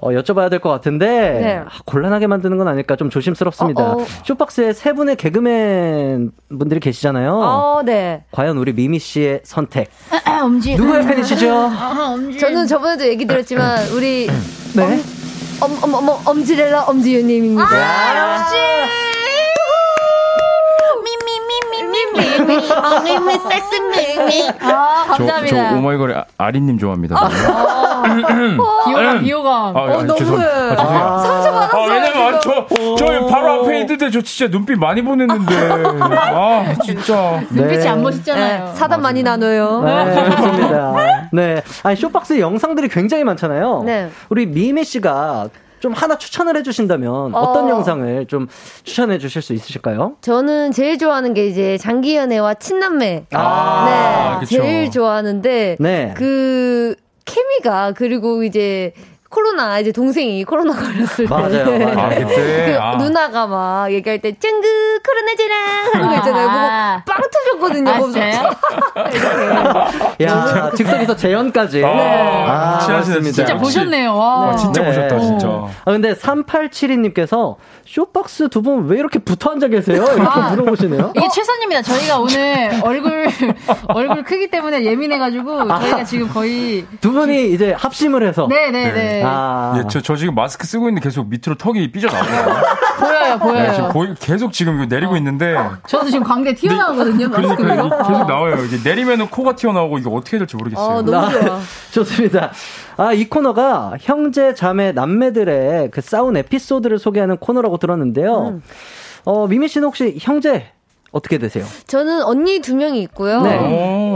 어, 여쭤봐야 될 것 같은데 네. 아, 곤란하게 만드는 건 아닐까 좀 조심스럽습니다. 어, 어. 쇼박스에 세 분의 개그맨 분들이 계시잖아요. 어, 네. 과연 우리 미미 씨의 선택 엄지. 누구의 팬이시죠? 아, 엄지. 저는 저번에도 얘기 드렸지만 우리 네. 엄, 엄, 엄, 엄지렐라 엄지윤님입니다. 아, 역시. 미미미미미미. 어미미 섹스 미미. 저, 아, 저 감사합니다. 오마이걸의 아- 아리님 좋아합니다. 비호감, 비호감. 아, 아, 죄송, 아, 죄송해요. 상처받았어요. 아, 왜냐면 저, 저 바로 앞에 있는데 저 진짜 눈빛 많이 보냈는데. 아, 진짜. 눈빛이 안 멋있잖아요. 네, 사단 많이 나눠요. 네, 좋습니다. 네. 아니, 쇼박스 영상들이 굉장히 많잖아요. 네. 우리 미미 씨가 좀 하나 추천을 해주신다면 어떤 어. 영상을 좀 추천해 주실 수 있으실까요? 저는 제일 좋아하는 게 이제 장기연애와 친남매. 아, 네. 그쵸. 제일 좋아하는데 네. 그 케미가 그리고 이제 코로나 이제 동생이 코로나 걸렸을 때 맞아요, 맞아요. 아, 그때? 그 아. 누나가 막 얘기할 때 짱그 코로나제랑 하는 거 있잖아요. 아. 그거 빵 터졌거든요. 아. 진짜요? 야, 즉석에서 재현까지. 네. 아, 확실하시네, 맞습니다. 진짜 보셨네요. 와. 아, 진짜 보셨다, 진짜. 아, 근데 3872님께서 쇼박스 두 분 왜 이렇게 붙어 앉아 계세요? 이렇게 아. 물어보시네요. 이게 최선입니다. 저희가 오늘 얼굴 얼굴 크기 때문에 예민해가지고 저희가 지금 거의 두 분이 이제 합심을 해서. 네네네 아. 예, 저, 저 지금 마스크 쓰고 있는데 계속 밑으로 턱이 삐져나오거든요. 보여요 보여요. 네, 지금 보이- 계속 지금 이거 내리고 있는데. 저도 지금 광대 튀어나오거든요. 그러니까 마스크로. 계속 나와요. 이게 내리면은 코가 튀어나오고 이게 어떻게 될지 모르겠어요. 나- 좋습니다. 아, 이 코너가 형제, 자매, 남매들의 그 싸운 에피소드를 소개하는 코너라고 들었는데요. 음. 어, 미미 씨는 혹시 형제 어떻게 되세요? 저는 언니 두 명이 있고요. 네.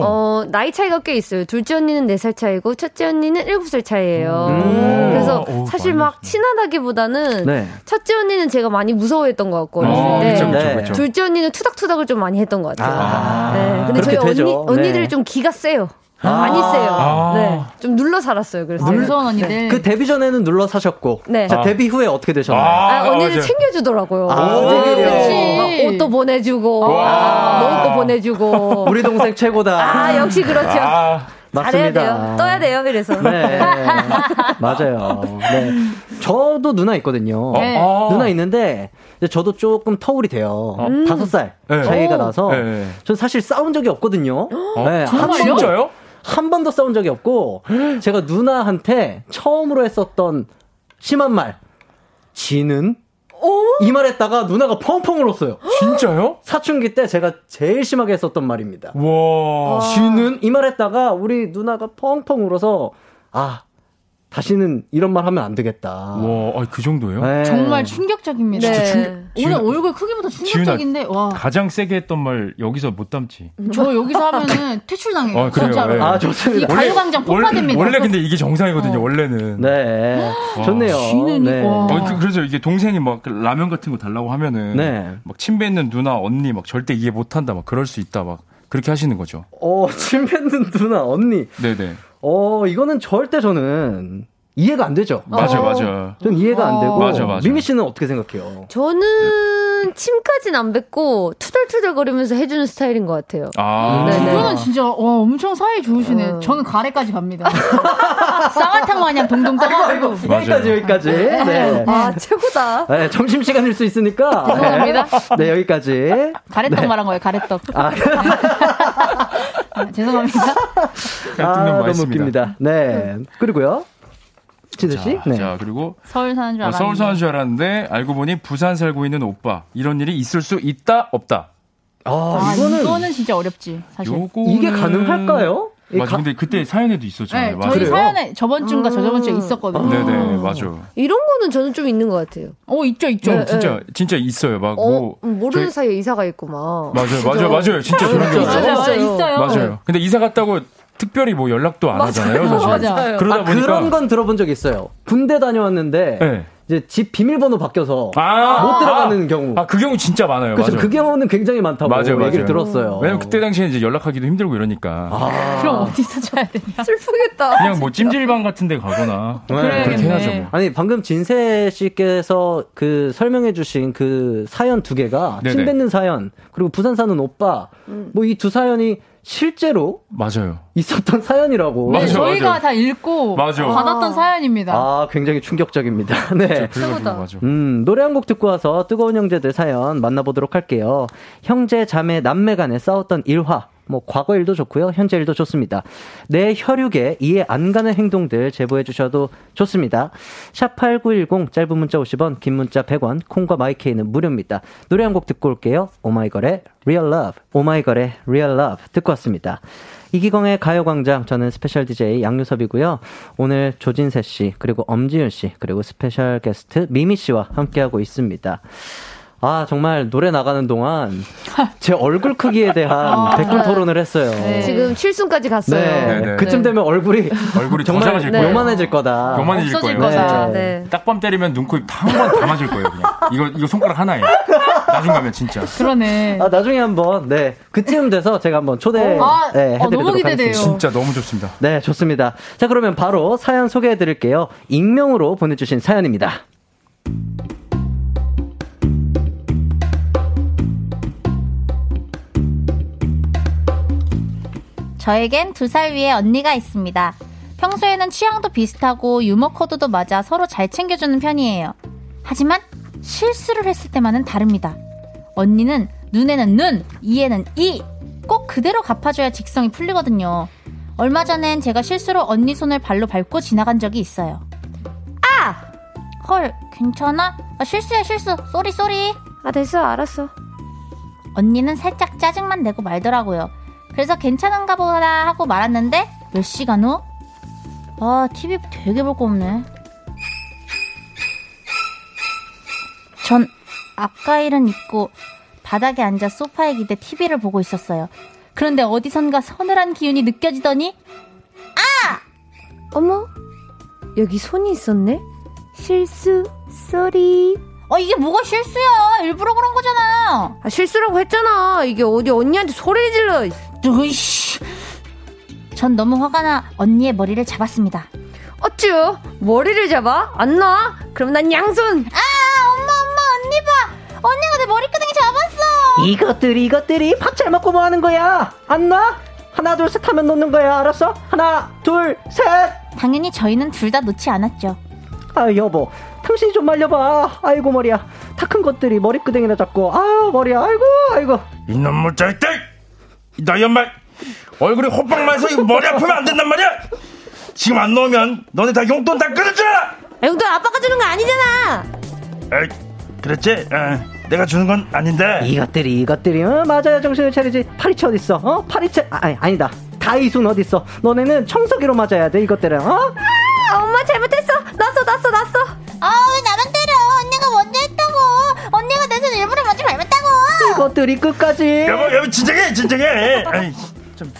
어, 나이 차이가 꽤 있어요. 둘째 언니는 4살 차이고, 첫째 언니는 7살 차이예요. 음. 그래서 오, 사실 막 친하다기보다는 네. 첫째 언니는 제가 많이 무서워했던 것 같고, 어렸을 어, 때. 그쵸, 그쵸, 그쵸. 둘째 언니는 투닥투닥을 좀 많이 했던 것 같아요. 아, 네. 근데 저희 그렇게 언니, 되죠. 언니들이 네. 좀 기가 세요. 아. 많이 세요. 아. 네. 좀 눌러 살았어요. 그래서. 무서운 언니들. 그 데뷔 전에는 눌러 사셨고. 네. 자, 아. 데뷔 후에 어떻게 되셨나요? 아, 언니들 챙겨주더라고요. 아, 네. 데뷔를. 막 옷도 보내주고, 와. 먹을 거 보내주고. 우리 동생 최고다. 아, 역시 그렇죠. 아, 잘해야 맞습니다. 돼요. 떠야 돼요. 이래서. 네. 맞아요. 네. 저도 누나 있거든요. 네. 아. 누나 있는데, 저도 조금 터울이 돼요. 음. 다섯 살 네. 차이가 오. 나서, 네. 전 사실 싸운 적이 없거든요. 한 정말요? 번도. 진짜요? 한 번도 싸운 적이 없고, 제가 누나한테 처음으로 했었던 심한 말, 지는? 이 말 했다가 누나가 펑펑 울었어요. 진짜요? 사춘기 때 제가 제일 심하게 했었던 말입니다. 와. 지는? 이 말 했다가 우리 누나가 펑펑 울어서, 아, 다시는 이런 말 하면 안 되겠다. 와, 아, 그 정도예요? 네. 정말 충격적입니다. 진짜 충격- 오늘 얼굴 크기부터 충격적인데 와. 가장 세게 했던 말 여기서 못 담지. 저 여기서 하면은 퇴출당해요. 아, 그래요? 진짜로. 네. 아, 좋습니다. 이 가요광장 폭파됩니다. 원래, 원래 근데 이게 정상이거든요, 원래는. 네. 와. 좋네요. 네. 어, 그, 그래서 이게 동생이 막그 라면 같은 거 달라고 하면은 네. 막 침뱉 있는 누나 언니 막 절대 이해 못 한다 막 그럴 수 있다 막 그렇게 하시는 거죠. 어, 침 뱉는 누나, 언니. 네네. 어, 이거는 절대 저는 이해가 안 되죠. 맞아 맞아. 전 이해가 안 되고. 맞아, 맞아. 미미 씨는 어떻게 생각해요? 저는 침까진 안 뱉고 투덜투덜거리면서 해주는 스타일인 것 같아요. 아. 네네. 그거는 진짜 와, 엄청 사이 좋으시네. 저는 가래까지 갑니다. 쌍화탕 마냥 동동 떠가지고. 여기까지, 여기까지. 네. 아, 최고다. 네, 점심 시간일 수 있으니까. 죄송합니다. 네, 네, 여기까지. 가래떡 네. 말한 거예요, 가래떡. 아, 아, 죄송합니다. 아, 너무. 웃깁니다. 네. 그리고요. 진수 씨? 자, 네. 자, 그리고 서울 사는 줄 어, 알았는데. 서울 사는 줄 알았는데 알고 보니 부산 살고 있는 오빠 이런 일이 있을 수 있다 없다. 아, 아, 이거는 이거는 진짜 어렵지, 사실. 요거는 이게 가능할까요? 이 맞아. 가- 근데 그때 사연에도 네, 있었잖아요. 저희 맞아요. 사연에 저번 주인가 저저번 주에 있었거든요. 네네 맞아. 이런 거는 저는 좀 있는 것 같아요. 어, 있죠, 있죠. 네, 진짜 진짜 있어요. 막 어, 뭐 모르는 저희- 사이에 이사 가 있고 막. 맞아요, 맞아요, 맞아요. 진짜 그런 게 있어요. 맞아요, 맞아요, 있어요. 맞아요. 근데 이사 갔다고 특별히 뭐 연락도 안 하잖아요, 사실. 맞아요. 그러다 아, 보니까 그런 건 들어본 적 있어요. 군대 다녀왔는데 네. 이제 집 비밀번호 바뀌어서 아, 못 들어가는 아, 경우. 아, 그 경우 진짜 많아요. 그렇죠. 맞아요. 그 경우는 굉장히 많다고 맞아요, 얘기를 맞아요. 들었어요. 왜냐면 그때 당시에 이제 연락하기도 힘들고 이러니까. 아. 그럼 어디서 줘야 되냐? 슬프겠다. 그냥 뭐 찜질방 같은 데 가거나. 네. 그렇게 해야죠, 뭐. 아니 방금 진세 씨께서 그 설명해 주신 그 사연 두 개가. 침 뱉는 사연 그리고 부산 사는 오빠 뭐 이 두 사연이 실제로 맞아요. 있었던 사연이라고. 네, 맞아, 저희가 맞아. 다 읽고 맞아. 받았던 사연입니다. 아 굉장히 충격적입니다. 네. 맞아. 음, 노래 한 곡 듣고 와서 뜨거운 형제들 사연 만나보도록 할게요. 형제, 자매, 남매 간에 싸웠던 일화 뭐 과거 일도 좋고요. 현재 일도 좋습니다. 내 혈육에 이해 안 가는 행동들 제보해 주셔도 좋습니다. 샵8910 짧은 문자 50원, 긴 문자 100원, 콩과 My K는 무료입니다. 노래 한 곡 듣고 올게요. 오마이걸의 Real Love. 오마이걸의 Real Love 듣고 왔습니다. 이기광의 가요광장 저는 special DJ 양요섭이고요. 오늘 조진세 씨 그리고 엄지윤 씨 그리고 special 게스트 미미 씨와 함께하고 있습니다. 아 정말 노래 나가는 동안 제 얼굴 크기에 대한 아. 댓글 토론을 했어요. 네. 지금 칠순까지 갔어요. 네, 네. 그쯤 되면 얼굴이 얼굴이 더 정말 네. 거예요. 요만해질 거다. 요만해질 거예요. 거다. 네. 네. 딱밤 때리면 눈, 코, 입 다 한 번 다 맞을 거예요, 그냥. 이거, 이거 손가락 하나에. 나중 가면 진짜. 그러네. 아, 나중에 한번 네 그쯤 돼서 제가 한번 초대 아, 네, 어, 해드리도록 기대돼요. 하겠습니다. 진짜 너무 좋습니다. 네, 좋습니다. 자, 그러면 바로 사연 소개해 드릴게요. 익명으로 보내주신 사연입니다. 저에겐 두 살 위에 언니가 있습니다. 평소에는 취향도 비슷하고 유머 코드도 맞아 서로 잘 챙겨주는 편이에요. 하지만 실수를 했을 때만은 다릅니다. 언니는 눈에는 눈, 이에는 이. 꼭 그대로 갚아줘야 직성이 풀리거든요. 얼마 전엔 제가 실수로 언니 손을 발로 밟고 지나간 적이 있어요. 아! 헐, 괜찮아? 아, 실수야, 실수. sorry, sorry. 아 됐어 알았어. 언니는 살짝 짜증만 내고 말더라고요. 그래서 괜찮은가 보다 하고 말았는데 몇 시간 후? 아, TV 되게 볼 거 없네. 전 아까 일은 잊고 바닥에 앉아 소파에 기대 TV를 보고 있었어요. 그런데 어디선가 서늘한 기운이 느껴지더니 어머 여기 손이 있었네. 실수 Sorry. 어 이게 뭐가 실수야? 일부러 그런 거잖아. 아 실수라고 했잖아. 이게 어디 언니한테 소리 질러. 으이씨. 전 너무 화가 나 언니의 머리를 잡았습니다. 어쭈 머리를 잡아? 안 놔? 그럼 난 양손. 아 엄마 엄마 언니 봐. 언니가 내 머리끄댕이 잡았어. 이것들이 이것들이 밥 잘 먹고 뭐 하는 거야? 안 놔? 하나 둘 셋 하면 놓는 거야 알았어? 하나 둘 셋. 당연히 저희는 둘 다 놓지 않았죠. 아 여보 당신이 좀 말려봐 아이고 머리야 다 큰 것들이 머리끄댕이나 잡고 아 머리야 아이고 아이고 이놈 물자이들! 너 연말 얼굴이 호빵만서 이 머리 아프면 안 된단 말이야! 지금 안 넣으면 너네 다 용돈 다 끊어줘! 용돈 아빠가 주는 거 아니잖아. 에이, 그랬지? 어, 내가 주는 건 아닌데. 이것들이 이것들이 어, 맞아요 정신을 차리지 파리채 어딨어 어 파리채 아, 아니, 아니다 다이순 어딨어 너네는 청소기로 맞아야 돼 이것들은 어? 아, 엄마 잘못했어. 났어 났어 났어. 것들이 끝까지 여보, 여보, 진정해, 진정해! 아이, 좀.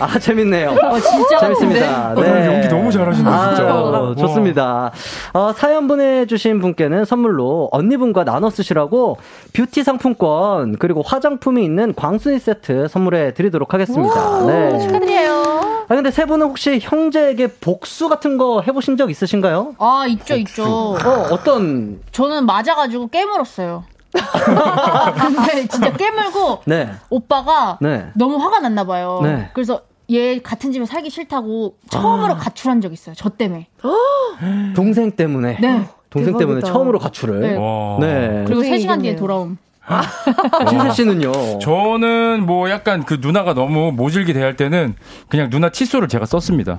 아, 재밌네요. 어, 진짜 재밌습니다. 어, 연기 너무 잘하시네, 아, 진짜. 어, 좋습니다. 어, 사연 보내주신 분께는 선물로 언니분과 나눠 쓰시라고 뷰티 상품권 그리고 화장품이 있는 광순이 세트 선물해 드리도록 하겠습니다. 네. 축하드려요. 아, 근데 세 분은 혹시 형제에게 복수 같은 거 해보신 적 있으신가요? 아 있죠 있죠. 어, 어떤, 저는 맞아가지고 깨물었어요. 근데 진짜 깨물고 네. 오빠가 네. 너무 화가 났나 봐요. 네. 그래서 얘 같은 집에 살기 싫다고 처음으로 가출한 적 있어요. 저 때문에. 동생 때문에. 네. 동생 대박이다. 때문에 처음으로 가출을. 네. 와. 네. 그리고 되게 3시간 뒤에. 돌아옴. 진세 씨는요? 저는 뭐 약간 그 누나가 너무 모질게 대할 때는 그냥 누나 칫솔을 제가 썼습니다.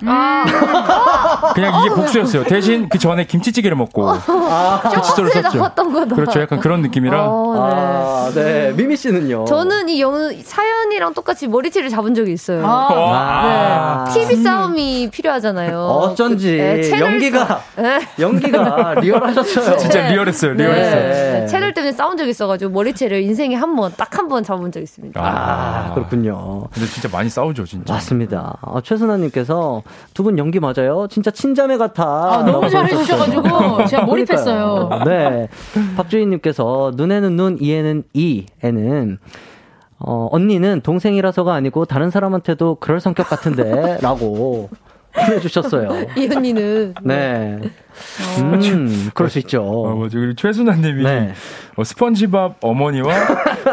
그냥 이게 복수였어요. 대신 그 전에 김치찌개를 먹고 그 칫솔을 썼죠. 그렇죠. 약간 그런 느낌이라. 어, 네. 아, 네. 미미 씨는요? 저는 이 영, 사연이랑 똑같이 머리채를 잡은 적이 있어요. 아, 아. 네. TV 싸움이 필요하잖아요. 어쩐지 그, 네, 연기가 싸- 네. 연기가 리얼하셨어요. 진짜 리얼했어요. 리얼했어요. 네. 네, 채널 때문에 싸운 적이 있어가지고 머리채를 인생에 한 번, 딱 한 번 잡은 적 있습니다. 아, 그렇군요. 근데 진짜 많이 싸우죠, 진짜. 맞습니다. 아, 최순아님께서 두 분 연기 맞아요? 진짜 친자매 같아. 아, 너무 잘해주셔가지고. 제가 몰입했어요. 네. 박주희님께서 눈에는 눈, 이에는 이, 에는 어, 언니는 동생이라서가 아니고 다른 사람한테도 그럴 성격 같은데 라고 보내주셨어요. 이 언니는. 네. 음, 그럴 수 어, 있죠. 뭐죠. 그리고 최순아님이 네. 어, 스펀지밥 어머니와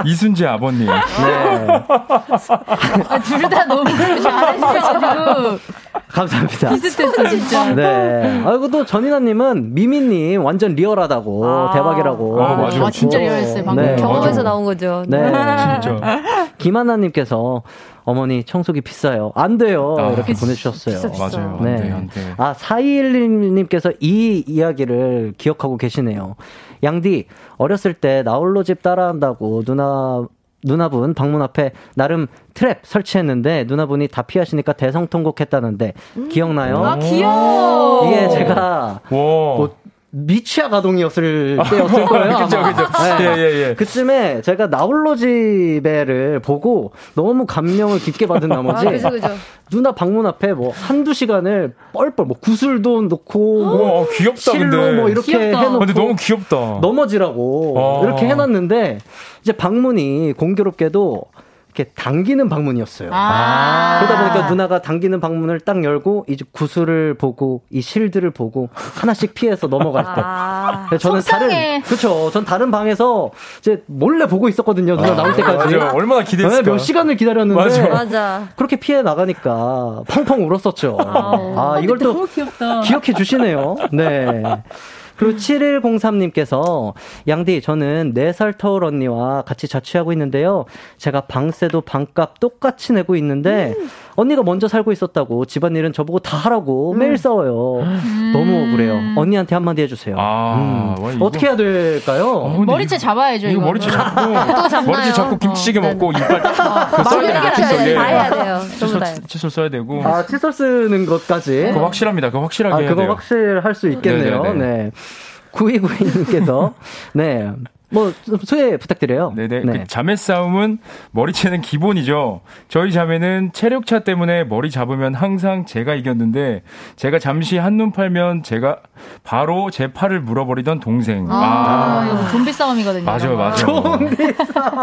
이순재 아버님. 네. 둘다 너무 잘해주셔가지고. 감사합니다. 비슷했어, 진짜. 네. 아이고, 또 전인아님은 미미님 완전 리얼하다고, 아. 대박이라고. 아, 맞아요. 아, 진짜 리얼했어요, 방금. 네. 경험에서 맞아. 나온 거죠. 네. 진짜. 김하나님께서 어머니 청소기 비싸요. 안 돼요. 아, 이렇게. 보내주셨어요. 비싸, 비싸. 맞아요. 안 네. 돼, 안 돼. 아, 421님께서 이 이야기를 기억하고 계시네요. 양디, 어렸을 때 나홀로 집 따라한다고 누나, 누나분 방문 앞에 나름 트랩 설치했는데 누나분이 다 피하시니까 대성통곡 했다는데 기억나요? 아, 귀여워. 이게 제가 와. 뭐 미취학 아동이었을 때였을 거예요. 그죠. 그죠. 네. 예, 예, 예. 그쯤에 제가 나홀로 집에를 보고 너무 감명을 깊게 받은 아, 나머지 그죠, 그죠. 누나 방문 앞에 뭐 한두 시간을 뻘뻘 뭐 구슬도 놓고 뭐 와, 귀엽다, 실로 근데. 뭐 이렇게 귀엽다. 해놓고 근데 너무 귀엽다. 넘어지라고 어. 이렇게 해놨는데 이제 방문이 공교롭게도 이렇게 당기는 방문이었어요. 아. 그러다 보니까 누나가 당기는 방문을 딱 열고 이제 구슬을 보고 이 실드를 보고 하나씩 피해서 넘어갈 때. 아. 저는 속상해. 다른 그렇죠. 전 다른 방에서 이제 몰래 보고 있었거든요. 누나 나올 때까지. 맞아요. 얼마나 기대했을까. 네, 몇 시간을 기다렸는데 맞아. 맞아. 그렇게 피해 나가니까 펑펑 울었었죠. 아, 이걸 또 너무 귀엽다. 기억해 주시네요. 네. 그리고 7103님께서 양디 저는 4살 터울 언니와 같이 자취하고 있는데요. 제가 방세도 방값 똑같이 내고 있는데 언니가 먼저 살고 있었다고 집안일은 저보고 다 하라고 매일 싸워요. 너무 억울해요. 언니한테 한마디 해주세요. 아, 와, 이거- 어떻게 해야 될까요? 어, 근데 머리채 잡아야죠, 이거 이거. 머리채 잡고? 머리채 잡고 김치찌개 어, 네. 먹고 이빨 그 써야 되나 칫솔 다 예. 해야 돼요. 칫솔 다. 칫솔 써야 되고 아, 칫솔 쓰는 것까지. 그거 확실합니다. 그거 확실하게 아, 해야 그거. 확실할 수 있겠네요. 네네네. 네. 9292님께서, 네. 뭐, 좀 소개 부탁드려요. 네네. 그 자매 싸움은 머리채는 기본이죠. 저희 자매는 체력차 때문에 머리 잡으면 항상 제가 이겼는데 제가 잠시 한눈 팔면 제가 바로 제 팔을 물어버리던 동생. 아, 이거 좀비 싸움이거든요. 맞아요, 맞아요.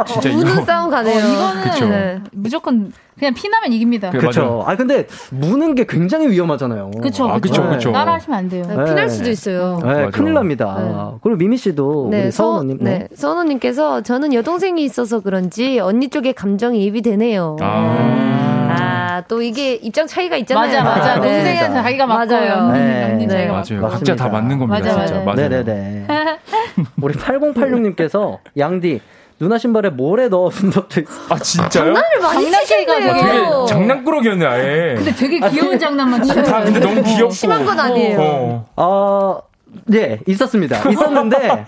진짜 우는 이거 싸움 어, 가네요. 이거는 그쵸. 네. 무조건 그냥 피나면 이깁니다. 그- 그렇죠. 아 근데 무는 게 굉장히 위험하잖아요. 그쵸, 아, 그쵸, 그쵸. 그쵸. 따라 하시면 안 돼요. 네, 네. 피날 수도 있어요. 네, 맞아. 큰일 납니다. 그리고 미미 씨도 네, 우리 서은님, 서, 네, 서은님께서 저는 여동생이 있어서 그런지 언니 쪽에 감정이 입이 되네요. 아. 아, 또 이게 입장 차이가 있잖아요. 맞아, 맞아. 네. 동생은 자기가 맞아요. 네. 언니 네. 자기가 맞아요. 맞고. 각자. 다 맞는 겁니다. 맞아, 진짜. 맞아요. 맞아요. 네네네. 우리 8086님께서 양디 누나 신발에 모래 넣어둔 적도 있어. 아 진짜요? 장난을 많이 치시네요. 되게 장난꾸러기였네 아예. 근데 되게 귀여운 장난만 치고. 다 근데 너무 귀엽고. 심한 건 아니에요. 어. 어, 네, 있었습니다. 있었는데,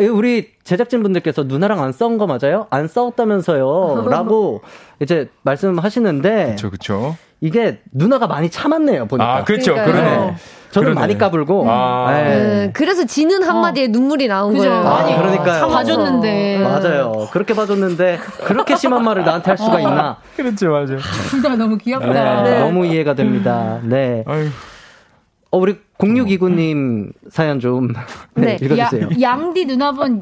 예, 우리 제작진분들께서 누나랑 안 싸운 거 맞아요? 안 싸웠다면서요? 라고 이제 말씀하시는데, 그쵸 그쵸. 이게 누나가 많이 참았네요, 보니까. 아 그러니까요. 그러네. 네. 저는 그러네. 많이 까불고, 아. 네. 네, 그래서 지는 한마디에 눈물이 나온 그죠. 거예요. 아니, 그러니까요. 봐줬는데. 맞아요. 그렇게 봐줬는데, 그렇게 심한 말을 나한테 할 수가 있나? 그렇죠 맞아. 둘다 너무 귀엽다. 네, 너무 이해가 됩니다. 네. 아유. 어, 우리 0629님 사연 좀 네, 네. 읽어주세요. 야, 양디 누나분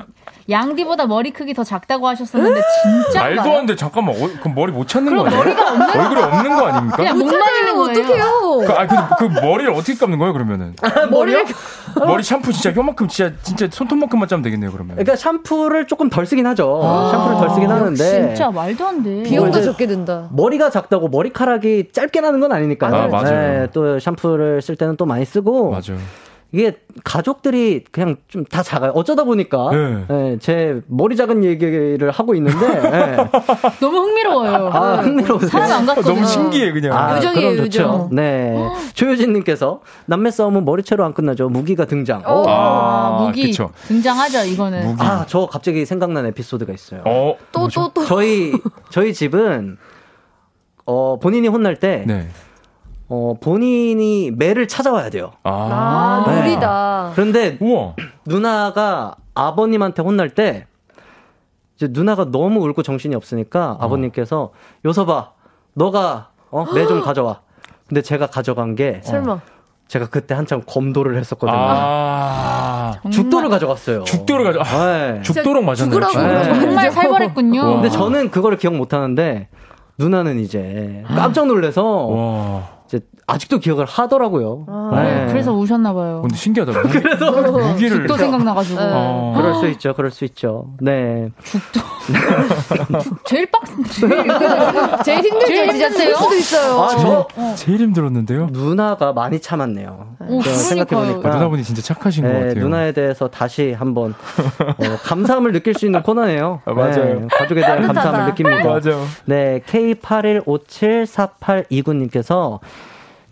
양디보다 머리 크기 더 작다고 하셨었는데 진짜 말도 안 돼. 잠깐만. 어, 그럼 머리 못 찾는 거 그럼 아니에요? 머리가 없는 얼굴에 없는 거 아닙니까? 그냥 목만 있는 거예요. 어떡해요? 그, 아, 그, 그 머리를 어떻게 감는 거예요, 그러면은? 머리요? 머리 샴푸 진짜 혀만큼, 진짜, 진짜 손톱만큼만 짜면 되겠네요, 그러면. 그러니까 샴푸를 조금 덜 쓰긴 하죠. 샴푸를 덜 쓰긴 하는데. 진짜 말도 안 돼. 비용도 이제- 적게 든다. 머리가 작다고 머리카락이 짧게 나는 건 아니니까요. 아, 맞아요. 네, 또 샴푸를 쓸 때는 또 많이 쓰고. 맞아. 이게 가족들이 그냥 좀 다 작아요. 어쩌다 보니까 네. 네, 제 머리 작은 얘기를 하고 있는데 네. 너무 흥미로워요. 아 흥미로우세요. 사람 안 같거든요. 너무 신기해, 그냥. 아, 요정이에요, 그럼 좋죠. 요정. 네. 조효진님께서 남매 싸움은 머리채로 안 끝나죠. 무기가 등장. 어. 아, 무기 그쵸. 등장하죠 이거는. 무기. 아, 저 갑자기 생각난 에피소드가 있어요. 어. 또, 뭐죠? 또, 또. 저희 저희 집은 어 본인이 혼날 때 네. 어, 본인이 매를 찾아와야 돼요. 아. 아, 네. 무리다. 그런데 우와. 누나가 아버님한테 혼날 때 이제 누나가 너무 울고 정신이 없으니까 아버님께서 요서봐 너가 어, 매 좀 가져와. 근데 제가 가져간 게 설마. 제가 그때 한참 검도를 했었거든요. 아. 죽도를 가져갔어요. 죽도를 가져. 아, 네. 죽도록 맞았네요. 죽으라고. 네. 정말 살벌했군요. 와. 근데 저는 그거를 기억 못 하는데 누나는 이제 깜짝 놀래서 아직도 기억을 하더라고요. 네, 그래서 우셨나 봐요. 근데 신기하다. 무기, 그래서 무기를 또 생각나가지고. 어. 그럴 수 있죠, 그럴 수 있죠. 네. 제일 빡, 제일 힘들죠. 제일 진짜 힘든데요? 될 수도 있어요. 아, 저 제일 힘들었는데요. 누나가 많이 참았네요. 오, 생각해 그러니까요. 보니까 아, 누나분이 진짜 착하신 것 네, 같아요. 누나에 대해서 다시 한번 어, 감사함을 느낄 수 있는 코너네요. 아, 맞아요. 네, 가족에 대한 감사함을 느낍니다. 맞아. 네, K81574829님께서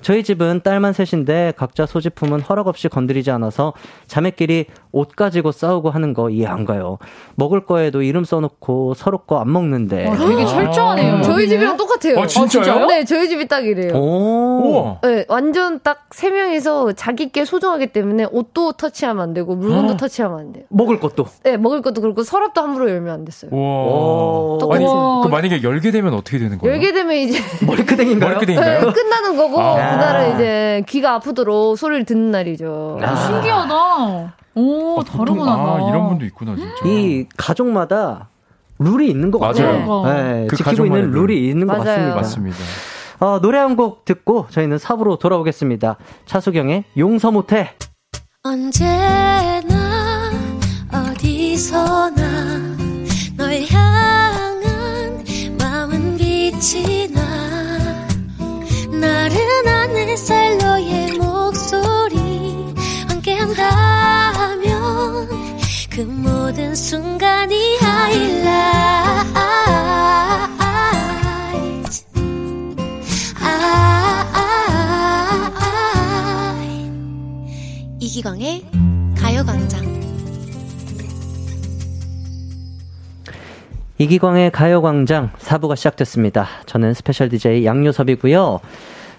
저희 집은 딸만 셋인데 각자 소지품은 허락 없이 건드리지 않아서 자매끼리 옷 가지고 싸우고 하는 거 이해 안 가요. 먹을 거에도 이름 써놓고 서로 거 안 먹는데. 와, 되게 철저하네요. 저희 여기는. 집이랑 똑같아요. 어, 진짜요? 네, 저희 집이 딱 이래요. 오. 우와. 네, 완전 딱 세 명이서 자기께 소중하기 때문에 옷도 터치하면 안 되고 물건도 어. 터치하면 안 돼요. 먹을 것도. 네, 먹을 것도 그렇고 서랍도 함부로 열면 안 됐어요. 와. 오. 아니, 똑같아요. 그 만약에 열게 되면 어떻게 되는 거예요? 열게 되면 이제 머리끄댕인가요? 머리끄댕인가요? 네, 끝나는 거고 아. 그날은 이제 귀가 아프도록 소리를 듣는 날이죠. 아. 신기하다. 오, 다르구나. 아, 이런 분도 있구나, 진짜. 이 가족마다 룰이 있는 것. 같아요. 네, 그 지키고 있는 룰. 룰이 있는 것 맞아요. 같습니다. 맞습니다. 어, 노래 한 곡 듣고 저희는 4부로 돌아오겠습니다. 차수경의 용서 못해. 언제나 어디서나 널 향한 마음은 빛이 나 나른한 햇살 너의 목소리 함께한다면 그 모든 순간이 이기광의 가요광장 이기광의 가요광장 4부가 시작됐습니다. 저는 special DJ 양요섭이고요.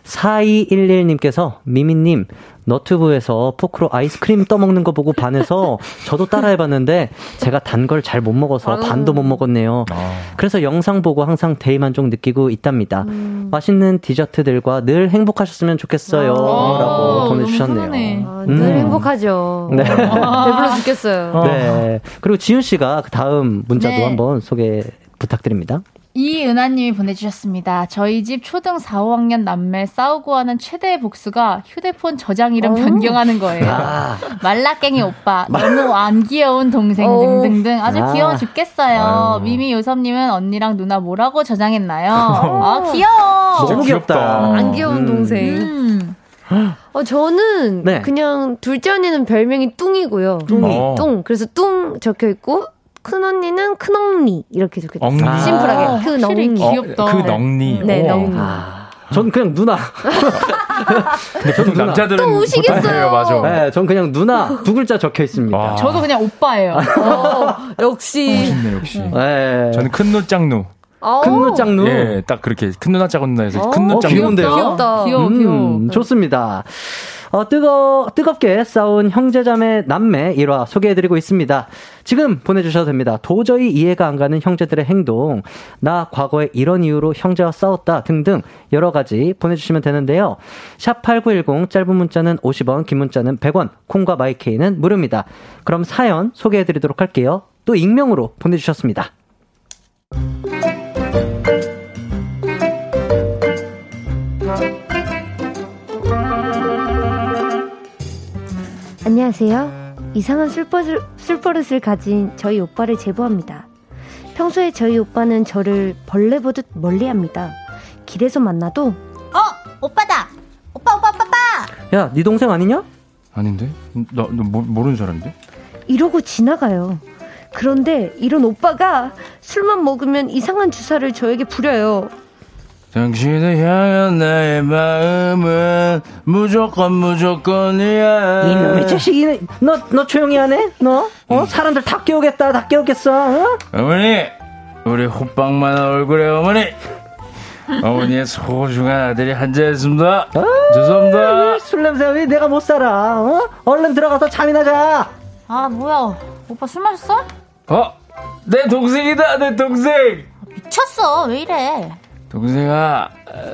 4211님께서 미미님 너튜브에서 포크로 아이스크림 떠먹는 거 보고 반해서 저도 따라해봤는데 제가 단 걸 잘 못 먹어서 반도 못 먹었네요. 아. 그래서 영상 보고 항상 대리만족 느끼고 있답니다. 맛있는 디저트들과 늘 행복하셨으면 좋겠어요. 아, 라고 보내주셨네요. 아, 늘 음. 행복하죠. 네. 배불러 죽겠어요. 네. 그리고 지윤 씨가 그 다음 문자도 네. 한번 소개 부탁드립니다. 이은하님이 보내주셨습니다. 저희 집 초등 4, 5학년 남매 싸우고 하는 최대의 복수가 휴대폰 저장 이름 변경하는 거예요. 아, 말라깽이 오빠, 너무 안 귀여운 동생 어. 등등등 아주 아. 귀여워 죽겠어요. 아유. 미미 요섭님은 언니랑 누나 뭐라고 저장했나요? 아 귀여워. 진짜 너무 귀엽다. 귀엽다. 안 귀여운 음. 동생. 음. 어, 저는 네. 그냥 둘째 언니는 별명이 뚱이고요. 뚱이. 어. 뚱. 그래서 뚱 적혀 있고 큰 언니는 큰 엉니 이렇게 적혀 있어요. 엉니. 아. 심플하게 큰 엉니. 귀엽다. 그 넉니. 네, 오. 넉니. 아, 전 그냥 누나. 근데 보통 누나. 남자들은 또 우시겠어요. 맞아. 네, 전 그냥 누나 두 글자 적혀 있습니다. 와. 저도 그냥 오빠예요. 어, 역시. 멋있네, 역시. 네. 저는 큰 누, 짝누. 어. 큰 누, 짝누. 예, 딱 그렇게 큰 누나 짝누나에서 어, 큰 누, 어, 짝누. 귀여운데요? 귀엽다. 귀여워, 귀여워. 음, 좋습니다. 어, 뜨거, 뜨겁게 싸운 형제자매 남매 1화 소개해드리고 있습니다. 지금 보내주셔도 됩니다. 도저히 이해가 안 가는 형제들의 행동, 나 과거에 이런 이유로 형제와 싸웠다 등등 여러 가지 보내주시면 되는데요. 샵8910 짧은 문자는 50원, 긴 문자는 100원, 콩과 마이케이는 무료입니다. 그럼 사연 소개해드리도록 할게요. 또 익명으로 보내주셨습니다. 안녕하세요. 이상한 술버릇, 술버릇을 가진 저희 오빠를 제보합니다. 평소에 저희 오빠는 저를 벌레 보듯 멀리 합니다. 길에서 만나도 어, 오빠다. 오빠, 오빠, 오빠, 오빠. 야, 네 동생 아니냐? 아닌데? 나, 너 모, 모르는 사람인데? 이러고 지나가요. 그런데 이런 오빠가 술만 먹으면 이상한 주사를 저에게 부려요. 당신을 향한 나의 마음은 무조건 무조건이야. 이놈의 자식이, 너, 너 조용히 하네? 너? 어? 사람들 다 깨우겠다, 다 깨우겠어, 어? 어머니, 우리 호빵만한 얼굴의 어머니. 어머니의 소중한 아들이 한자했습니다. 죄송합니다. 술 냄새 왜 내가 못 살아, 어? 얼른 들어가서 잠이나 자! 아 뭐야? 오빠 술 마셨어? 어, 내 동생이다, 내 동생. 미쳤어. 왜 이래? 동생아,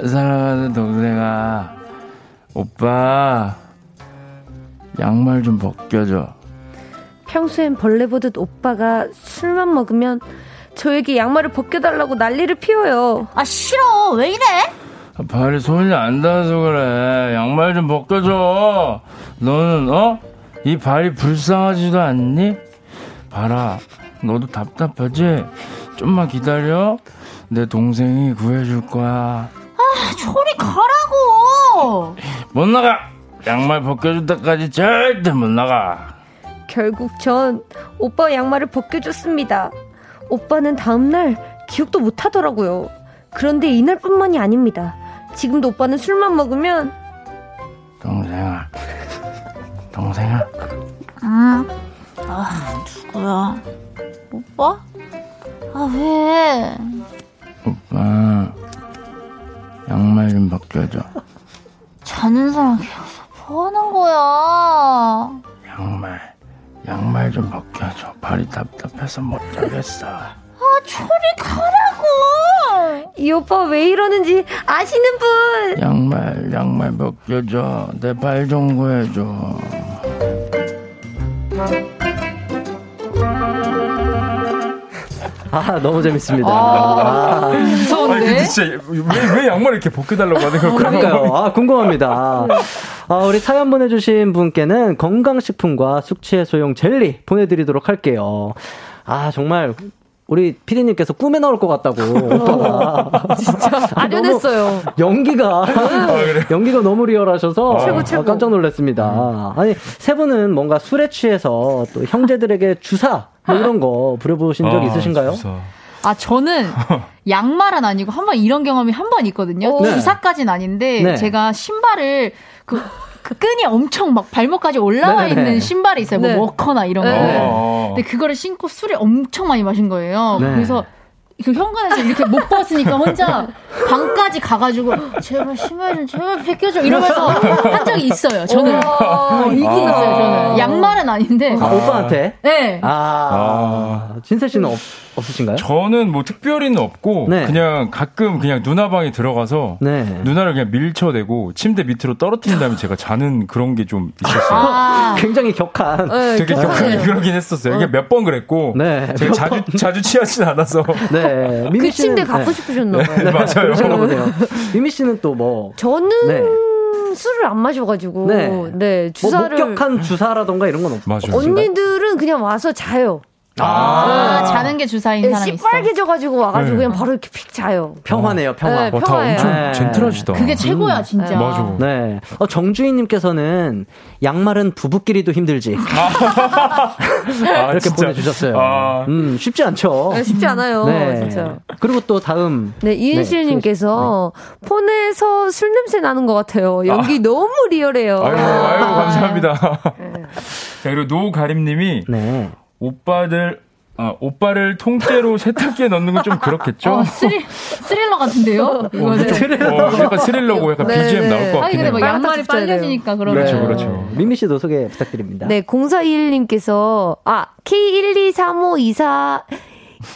사랑하는 동생아, 오빠 양말 좀 벗겨줘. 평소엔 벌레 보듯 오빠가 술만 먹으면 저에게 양말을 벗겨달라고 난리를 피워요. 아, 싫어. 왜 이래? 발이 손이 안 닿아서 그래. 양말 좀 벗겨줘. 너는, 어? 이 발이 불쌍하지도 않니? 봐라. 너도 답답하지? 좀만 기다려. 내 동생이 구해줄 거야. 아, 저리 가라고! 못 나가! 양말 벗겨줄 때까지 절대 못 나가. 결국 전 오빠 양말을 벗겨줬습니다. 오빠는 다음날 기억도 못 하더라고요. 그런데 이날뿐만이 아닙니다. 지금도 오빠는 술만 먹으면 동생아. 동생아. 응. 아, 누구야? 오빠? 아, 왜? 오빠. 양말 좀 벗겨줘. 자는 사람 계속 뭐 하는 거야? 양말. 양말 좀 벗겨줘. 발이 답답해서 못 자겠어. 아, 저리 가라고! 이 오빠 왜 이러는지 아시는 분! 양말, 양말 벗겨줘. 내 발 좀 구해줘. 아, 너무 재밌습니다. 아, 아. 무서운데? 근데 진짜 왜, 왜 양말 이렇게 벗겨달라고 하는 걸까요? 그러니까요. 아, 궁금합니다. 아, 우리 사연 보내주신 분께는 건강식품과 숙취해소용 젤리 보내드리도록 할게요. 아, 정말. 우리 피디님께서 꿈에 나올 것 같다고. 오빠가. 진짜 아련했어요. 연기가 연기가 너무 리얼하셔서 최고, 아, 최고. 깜짝 놀랐습니다. 아니 세 분은 뭔가 술에 취해서 또 형제들에게 주사 뭐 이런 거 부려보신 적 아, 있으신가요? 주사. 아, 저는 양말은 아니고 한 번 이런 경험이 한 번 있거든요. 네. 주사까지는 아닌데 네. 제가 신발을 그, 그 끈이 엄청 막 발목까지 올라와 네네네. 있는 신발이 있어요. 네. 뭐 워커나 이런 거. 네. 어. 근데 그거를 신고 술을 엄청 많이 마신 거예요. 네. 그래서 그 현관에서 이렇게 못 벗으니까 혼자 방까지 가가지고 제발 신발 좀 제발 벗겨줘 이러면서 한 적이 있어요. 저는 와, 어, 이게 아. 있어요. 저는 양말은 아닌데. 아, 오빠한테? 네. 아, 진세 씨는 없, 없으신가요? 저는 뭐 특별히는 없고 네. 그냥 가끔 그냥 누나 방에 들어가서 네. 누나를 그냥 밀쳐내고 침대 밑으로 떨어뜨린 다음에 제가 자는 그런 게 좀 있었어요. 아, 굉장히 격한. 네, 되게. 격하게 그러긴 했었어요. 이게 몇번 그랬고 네. 제가 자주 자주 취하진 않아서 네. 그 침대 씨는- 갖고 네. 싶으셨나 봐요. 네, 맞아요. 미미 씨는 또 뭐, 저는 네. 술을 안 마셔가지고 네. 네, 뭐 주사를 목격한 주사라던가 이런 건 없, 맞아요. 없으신가요? 언니들은 그냥 와서 자요. 아, 자는 게 주사인 네, 사람이 있어. 시뻘개져가지고 와가지고 네. 그냥 바로 이렇게 픽 자요. 평화네요, 평화. 네, 어, 다. 엄청 네. 젠틀하시다. 그게 최고야, 진짜. 음, 맞아. 네. 어, 정주인님께서는 양말은 부부끼리도 힘들지. 아, 이렇게 진짜. 보내주셨어요. 아. 음, 쉽지 않죠. 네, 쉽지 않아요. 네. 진짜. 그리고 또 다음. 네, 이은실님께서 네. 폰에서 술 냄새 나는 것 같아요. 연기 너무 리얼해요. 아이고, 아이고 아. 감사합니다. 자 그리고 노가림님이 네. 오빠들 아, 오빠를 통째로 세탁기에 넣는 건 좀 그렇겠죠? 어, 스릴, 스릴러 같은데요? 어, 이거는. 좀, 어, 약간 스릴러고 약간 네, BGM 네. 나올 것 같긴 근데 해요. 뭐 양말이 빨려지니까 그러네요. 그렇죠, 그렇죠. 미미 씨도 소개 부탁드립니다. 네, 0421님께서, 아,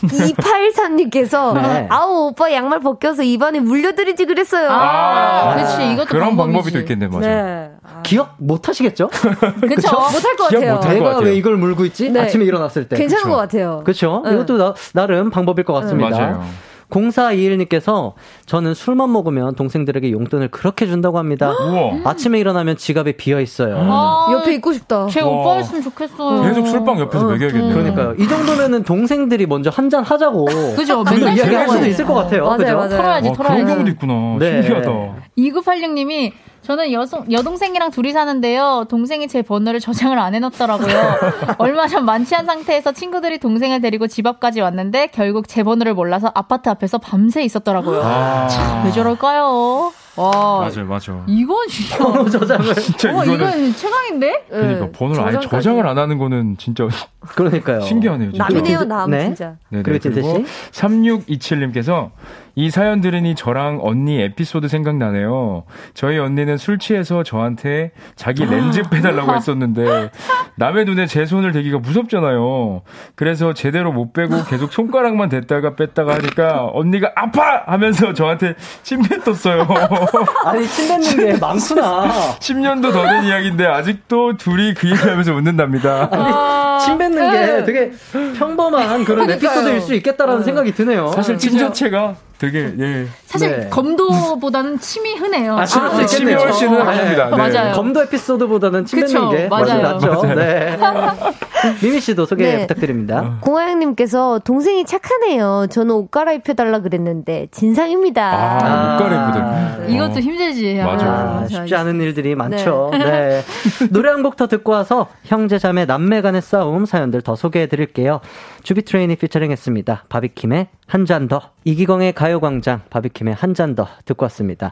K1235224, 283님께서, 네. 아우, 오빠 양말 벗겨서 입안에 물려드리지 그랬어요. 아, 그렇지. 이것도 그런 방법이 방법이지. 또 있겠네, 맞아. 네. 기억 못 하시겠죠? 그쵸. 못할 것 같아요. 못할 것 내가 같아요. 왜 이걸 물고 있지? 네. 아침에 일어났을 때. 괜찮은 그쵸. 것 같아요. 그렇죠. 네. 이것도 나, 나름 방법일 것 같습니다. 맞아요. 0421님께서 저는 술만 먹으면 동생들에게 용돈을 그렇게 준다고 합니다. 우와. 아침에 일어나면 지갑에 비어 있어요. 아, 옆에 있고 싶다. 제 와. 오빠였으면 좋겠어요. 계속 술빵 옆에서 먹여야겠네요. 그러니까요. 이 정도면은 동생들이 먼저 한 잔 하자고. 그죠. 맨날 이야기 할 수도 있을 것 같아요. 맞아요, 그죠? 맞아요. 털어야지, 아, 털어야지. 그런 경우도 있구나. 네. 신기하다. 2986님이 저는 여성, 여동생이랑 둘이 사는데요. 동생이 제 번호를 저장을 안 해놨더라고요. 얼마 전 만취한 상태에서 친구들이 동생을 데리고 집 앞까지 왔는데 결국 제 번호를 몰라서 아파트 앞에서 밤새 있었더라고요. 아. 왜 저럴까요? 와. 맞아요, 맞아요. 이건 진짜. 번호 저장을. 진짜 어, 이거는 이건 최강인데? 그러니까 네, 번호를 아예. 저장을 안 하는 거는 진짜 그러니까요. 신기하네요. 진짜. 남이네요, 남, 네. 진짜. 네네. 그리고 진세 그리고 씨? 3627님께서 이 사연 들으니 저랑 언니 에피소드 생각나네요. 저희 언니는 술 취해서 저한테 자기 렌즈 빼달라고 했었는데 남의 눈에 제 손을 대기가 무섭잖아요. 그래서 제대로 못 빼고 계속 손가락만 댔다가 뺐다가 하니까 언니가 아파! 하면서 저한테 침 뱉었어요. 아니, 침 뱉는 게 많구나. 10년도 더 된 이야기인데 아직도 둘이 그 얘기하면서 웃는답니다. 아니, 침 뱉는 게 되게 평범한 그런 그러니까요. 에피소드일 수 있겠다라는 생각이 드네요. 사실 침 자체가 되게 예. 사실 네. 검도보다는 침이 흔해요. 아, 그럴 수 침이 있겠네요. 훨씬 흔합니다. 네. 맞아요. 검도 에피소드보다는 침 뱉는 게 맞아요. 훨씬 낫죠. 맞아요. 네. 미미 씨도 소개 네. 부탁드립니다. 공화영님께서 동생이 착하네요. 저는 옷 갈아입혀 달라 그랬는데 진상입니다. 아, 옷 갈아입히다. 이것도 힘들지. 맞아. 아, 쉽지 않은 일들이 많죠. 네. 노래 한 곡 더 듣고 와서 형제 자매 남매 간의 싸움 사연들 더 소개해 드릴게요. 주비 트레인이 피처링 했습니다. 바비킴의 한 잔 더. 이기광의 가요 광장 바비킴의 한 잔 더 듣고 왔습니다.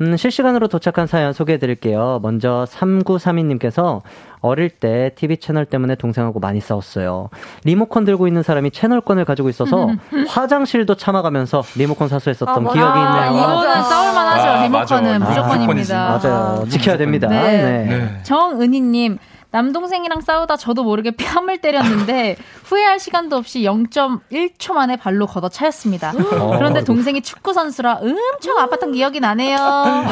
음, 실시간으로 도착한 사연 소개해 드릴게요. 먼저 3932님께서 어릴 때 TV 채널 때문에 동생하고 많이 싸웠어요. 리모컨 들고 있는 사람이 채널권을 가지고 있어서 화장실도 참아가면서 리모컨 사수했었던 아, 기억이 맞아. 있네요. 이거는 싸울만 하죠. 아, 리모컨은 맞아. 무조건입니다. 맞아요. 지켜야 됩니다. 네. 네. 네. 정은희님, 남동생이랑 싸우다 저도 모르게 뺨을 때렸는데 후회할 시간도 없이 0.1초 만에 발로 걷어 차였습니다. 그런데 동생이 축구 선수라 엄청 아팠던 기억이 나네요. 와,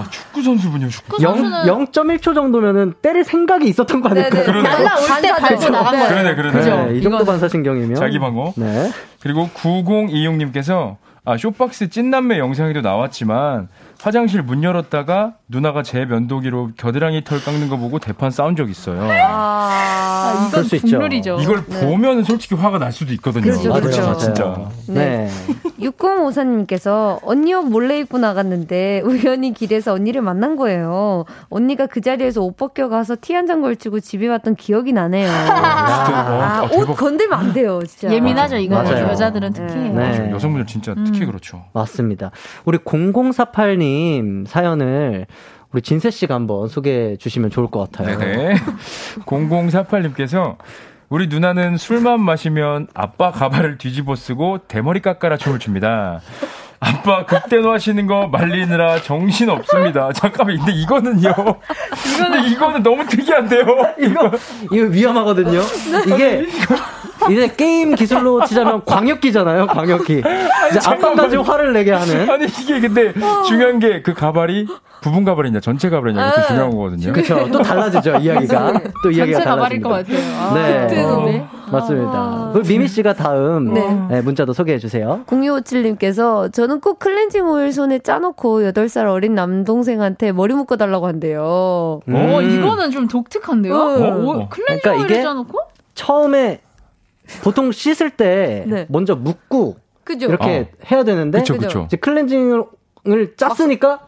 아, 축구 선수분이요. 축구. 영, 선수는 0.1초 정도면 때릴 생각이 있었던 거 아닐까요? 날라올 때 밟고 나간 거예요. 그러네, 그러네. 그죠? 네, 이 정도 반사신경이면. 자기 방어. 네. 그리고 9026님께서 아, 쇼박스 찐남매 영상에도 나왔지만 화장실 문 열었다가 누나가 제 면도기로 겨드랑이 털 깎는 거 보고 대판 싸운 적 있어요. 아, 그럴 이건 수 있죠. 국룰이죠. 이걸 보면 솔직히 화가 날 수도 있거든요. 그렇죠, 맞아요, 그렇죠. 맞아요. 진짜. 네. 6054님께서 언니 옷 몰래 입고 나갔는데 우연히 길에서 언니를 만난 거예요. 언니가 그 자리에서 옷 벗겨가서 티 한 장 걸치고 집에 왔던 기억이 나네요. 아, 아, 옷 대박. 건들면 안 돼요, 진짜. 예민하죠, 이거 맞아요. 여자들은 특히. 네. 네. 여성분들 진짜 특히 그렇죠. 맞습니다. 우리 0048님 사연을 우리 진세 씨가 한번 소개해 주시면 좋을 것 같아요. 네네. 0048님께서 우리 누나는 술만 마시면 아빠 가발을 뒤집어 쓰고 대머리 깎아라 춤을 춥니다. 아빠 극대노 하시는 거 말리느라 정신 없습니다. 잠깐만, 근데 이거는요. 이거는 이거는 너무 특이한데요. 이거 이거 위험하거든요. 이게 이제 게임 기술로 치자면 광역기잖아요. 광역기. 이제 아빠까지 화를 내게 하는. 아니 이게 근데 중요한 게 그 가발이 부분 가발이냐 전체 가발이냐 이것도 중요한 거거든요. 그렇죠. 또 달라지죠 이야기가. 또 이야기가 전체 가발일 달라집니다. 것 같아요. 아, 네. 그때도네. 맞습니다. 그리고 미미 씨가 다음 네. 네, 문자도 소개해 주세요. 0657님께서 저는 꼭 클렌징 오일 손에 짜놓고 8살 어린 남동생한테 머리 묶어달라고 한대요. 어, 음. 이거는 좀 독특한데요? 어. 오, 클렌징 그러니까 이게- 짜놓고? 처음에 보통 씻을 때 네. 먼저 묶고 그죠? 이렇게 해야 되는데 그쵸 그쵸. 이제 클렌징을 짰으니까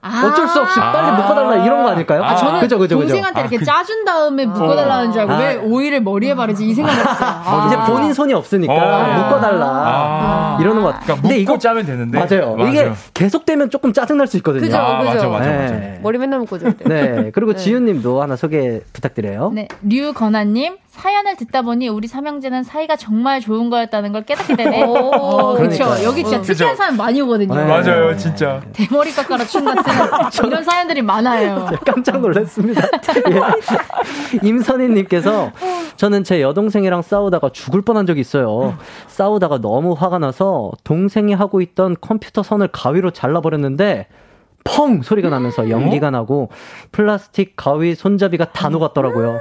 어쩔 수 없이 아. 빨리 묶어달라 이런 거 아닐까요? 아, 저는 그죠 그죠 그죠. 동생한테 아, 이렇게 그- 짜준 다음에 묶어달라는 줄 알고 아. 왜 오일을 머리에 바르지 이 생각했어요. 아. 이제 본인 손이 없으니까 어. 묶어달라 아. 이러는 것 같아요. 그러니까 묶고 근데 이거 짜면 되는데. 맞아요. 이게 계속되면 조금 짜증날 수 있거든요. 그죠, 아, 그죠. 맞아 맞아 맞아. 네. 머리 맨날 묶어줘야 돼. 네. 그리고 네. 지윤님도 하나 소개 부탁드려요. 네, 류건아님 사연을 듣다 보니 우리 삼형제는 사이가 정말 좋은 거였다는 걸 깨닫게 되네. 어, 그렇죠. 여기 진짜 어. 특이한. 사연 많이 오거든요. 네. 맞아요 진짜. 대머리 깎아라 춤 같은 이런 사연들이 많아요. 깜짝 놀랐습니다. 예. 임선희님께서 저는 제 여동생이랑 싸우다가 죽을 뻔한 적이 있어요. 싸우다가 너무 화가 나서 동생이 하고 있던 컴퓨터 선을 가위로 잘라버렸는데 펑 소리가 나면서 연기가 나고 플라스틱 가위 손잡이가 다 녹았더라고요.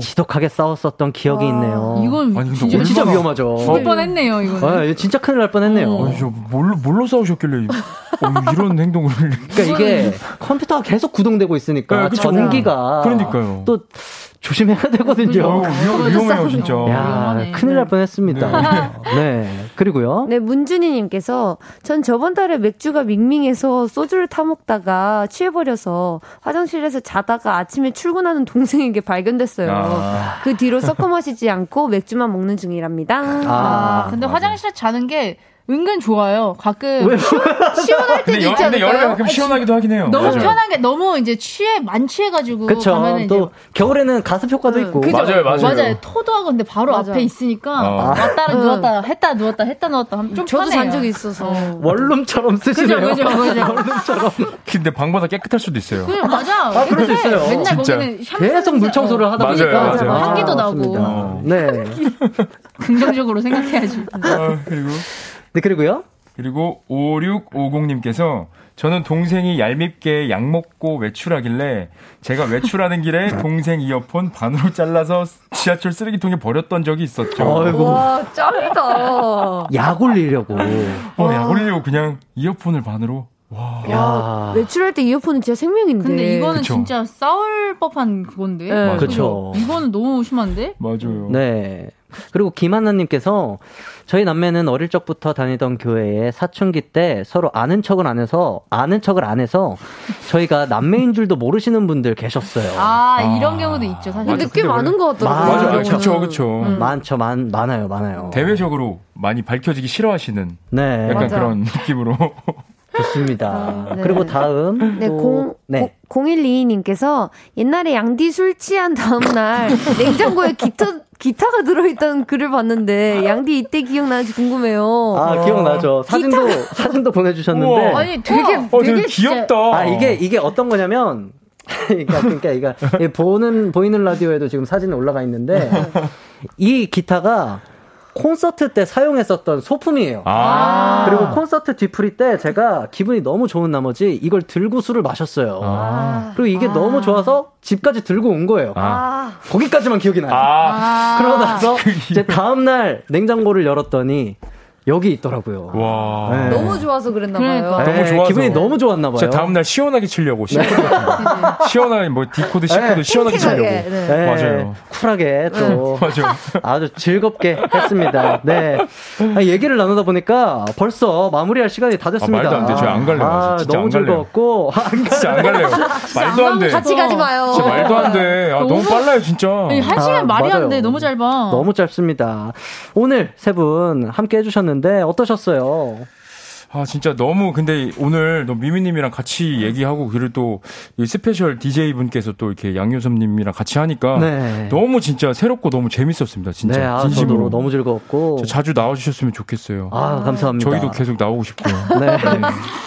지독하게 싸웠었던 기억이 있네요. 이건 아니, 진짜 진짜 얼마나- 위험하죠. 죽을 뻔했네요. 이거는. 아, 이거 진짜 큰일 날 뻔했네요. 어. 아니, 저 뭘로 뭘로 싸우셨길래 어, 이런 행동을. 그러니까 이게 컴퓨터가 계속 구동되고 있으니까 네. 전기가 그러니까요. 또 조심해야 되거든요. 어, 위험, 위험 해요 진짜. 야. 큰일 날 뻔했습니다. 네. 그리고요. 네, 문준희님께서 전 저번 달에 맥주가 밍밍해서 소주를 타 먹다가 취해버려서 화장실에서 자다가 아침에 출근하는 동생에게 발견됐어요. 아. 그 뒤로 섞어 마시지 않고 맥주만 먹는 중이랍니다. 아, 근데 맞아. 화장실에 자는 게 은근 좋아요. 가끔 왜? 시원할 때도 있지 근데 여름에? 가끔 시원하기도 하긴 해요. 너무 맞아요. 편하게 너무 이제 취해 만 취해가지고 그쵸. 가면은 이제 또 겨울에는 가습 효과도 있고. 그죠? 맞아요, 맞아요. 맞아요. 토도 하고 근데 바로 맞아. 앞에 있으니까 어. 왔다 응. 누웠다 했다 누웠다 했다 누웠다 하면 좀 저도 편해요. 잔 적이 있어서. 원룸처럼 그죠, 쓰시네요. 그죠, 그죠. 원룸처럼. 근데 방보다 깨끗할 수도 있어요. 그 맞아. 아, 그럴 수 근데 있어요. 맨날 진짜. 거기는 계속 물 청소를 어, 하다 맞아요, 보니까 맞아요. 향기도 나고. 맞습니다. 어. 네. 긍정적으로 생각해야지. 아, 그리고 네, 그리고요. 그리고 5650님께서 저는 동생이 얄밉게 약 먹고 외출하길래 제가 외출하는 길에 동생 이어폰 반으로 잘라서 지하철 쓰레기통에 버렸던 적이 있었죠. 아이고. 와, 짱이다. 약 올리려고. 어, 약 올리려고 그냥 이어폰을 반으로. 와. 야, 외출할 때 이어폰은 진짜 생명인데. 근데 이거는 그쵸. 진짜 싸울 법한 그건데. 네. 그쵸. 이거는 너무 심한데? 맞아요. 네. 그리고 김한나님께서 저희 남매는 어릴 적부터 다니던 교회에 사춘기 때 서로 아는 척을 안 해서 아는 척을 안 해서 저희가 남매인 줄도 모르시는 분들 계셨어요. 아, 이런 경우도 있죠, 사실. 근데 꽤 많은 것 같더라고요. 맞아, 맞아요. 그쵸, 그쵸. 음. 많죠, 많, 많아요, 많아요. 대외적으로 많이 밝혀지기 싫어하시는 네, 약간 맞아. 그런 느낌으로. 좋습니다. 아, 네. 그리고 다음 네, 또- 공, 네. 0122님께서 옛날에 양디 술 취한 다음날 냉장고에 기타, 기타가 들어있던 글을 봤는데 양디 이때 기억나는지 궁금해요. 아 기억나죠. 사진도 사진도 보내주셨는데. 우와. 아니, 되게, 어, 되게 되게 진짜- 귀엽다. 아 이게 이게 어떤 거냐면 그러니까 그러니까 이거 이 보는 보이는 라디오에도 지금 사진이 올라가 있는데 이 기타가 콘서트 때 사용했었던 소품이에요. 아. 그리고 콘서트 뒤풀이 때 제가 기분이 너무 좋은 나머지 이걸 들고 술을 마셨어요. 아. 그리고 이게 너무 좋아서 집까지 들고 온 거예요. 아. 거기까지만 기억이 나요. 아. 그러고 나서 이제 다음날 냉장고를 열었더니 여기 있더라고요. 와. 네. 너무 좋아서 그랬나 봐요. 그러니까. 너무 좋아서. 기분이 너무 좋았나 봐요. 진짜 다음 날 시원하게 치려고. C코드 거. 시원하게, 뭐, D코드, C코드 네. 시원하게 치려고. 네. 네, 맞아요. 쿨하게 또 맞아요. 아주 즐겁게 했습니다. 네. 아, 얘기를 나누다 보니까 벌써 마무리할 시간이 다 됐습니다. 아, 말도 안 돼. 저희 안 갈래요. 아, 진짜 너무 안 갈래요. 즐거웠고. 안 진짜 안 갈래요. 말도 안 돼. 같이 가지 마요. 진짜 말도 안 돼. 아, 너무 빨라요, 진짜. 아니, 한 시간 아, 말이. 안 돼. 너무 짧아. 너무 짧습니다. 오늘 세 분 함께 해주셨는데 어떠셨어요? 아, 진짜 너무, 근데 오늘 너 미미님이랑 같이 얘기하고, 그리고 또, 이 special DJ분께서 또 이렇게 양요섭님이랑 같이 하니까, 네. 너무 진짜 새롭고 너무 재밌었습니다. 진짜. 네, 아, 진심으로. 저도 너무 즐거웠고. 저 자주 나와주셨으면 좋겠어요. 아, 감사합니다. 저희도 계속 나오고 싶고요. 네.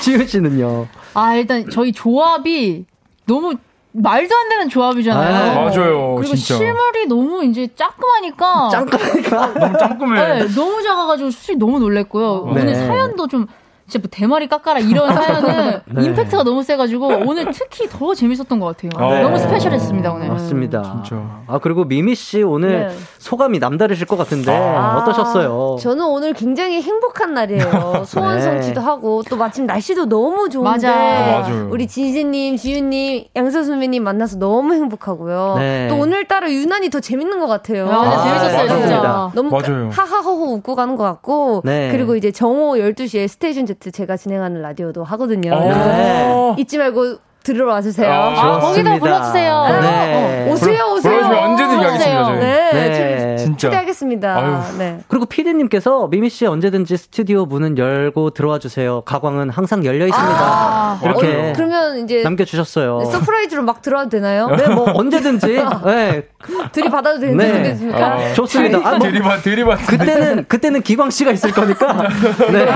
지윤 씨는요? 아, 일단 저희 조합이 너무 말도 안 되는 조합이잖아요. 아, 맞아요, 그리고 진짜. 실물이 너무 이제 짱끔하니까. 짱까니까. 너무 짱끔해. 네, 너무 작아가지고 수이 너무 놀랬고요. 네. 오늘 사연도 좀 진짜 뭐 대머리 깎아라 이런 사연은 네. 임팩트가 너무 세가지고 오늘 특히 더 재밌었던 것 같아요. 네. 너무 스페셜했습니다 오늘. 맞습니다. 진짜. 아, 그리고 미미 씨 오늘 네. 소감이 남다르실 것 같은데 아, 어떠셨어요? 저는 오늘 굉장히 행복한 날이에요. 소원 네. 성취도 하고 또 마침 날씨도 너무 좋은데 맞아. 아, 맞아요. 우리 지지님, 지윤님, 양서 선배님 만나서 너무 행복하고요. 네. 또 오늘따라 유난히 더 재밌는 것 같아요. 아, 아, 재밌었어요 맞습니다. 진짜. 너무 맞아요. 하하호호 웃고 가는 것 같고 네. 그리고 이제 정오 12시에 스테이션 Z 제가 진행하는 라디오도 하거든요. 어. 네. 잊지 말고 들으러 와주세요. 아, 아, 거기다 불러주세요. 네. 어, 오세요, 오세요. 불러주면 언제든지 가겠습니다, 저희. 네, 네. 초- 진짜. 초대하겠습니다. 아유. 네. 그리고 피디님께서 미미 씨 언제든지 스튜디오 문은 열고 들어와 주세요. 가광은 항상 열려 있습니다. 아, 이렇게 어, 그러면 이제 남겨주셨어요. 네, surprise로 막 들어와도 되나요? 네, 뭐 언제든지. 네, 들이받아도 되는 네. 되겠습니까? 아, 좋습니다. 아, 뭐 드리바, 드리바. 그때는 그때는 기광 씨가 있을 거니까. 네,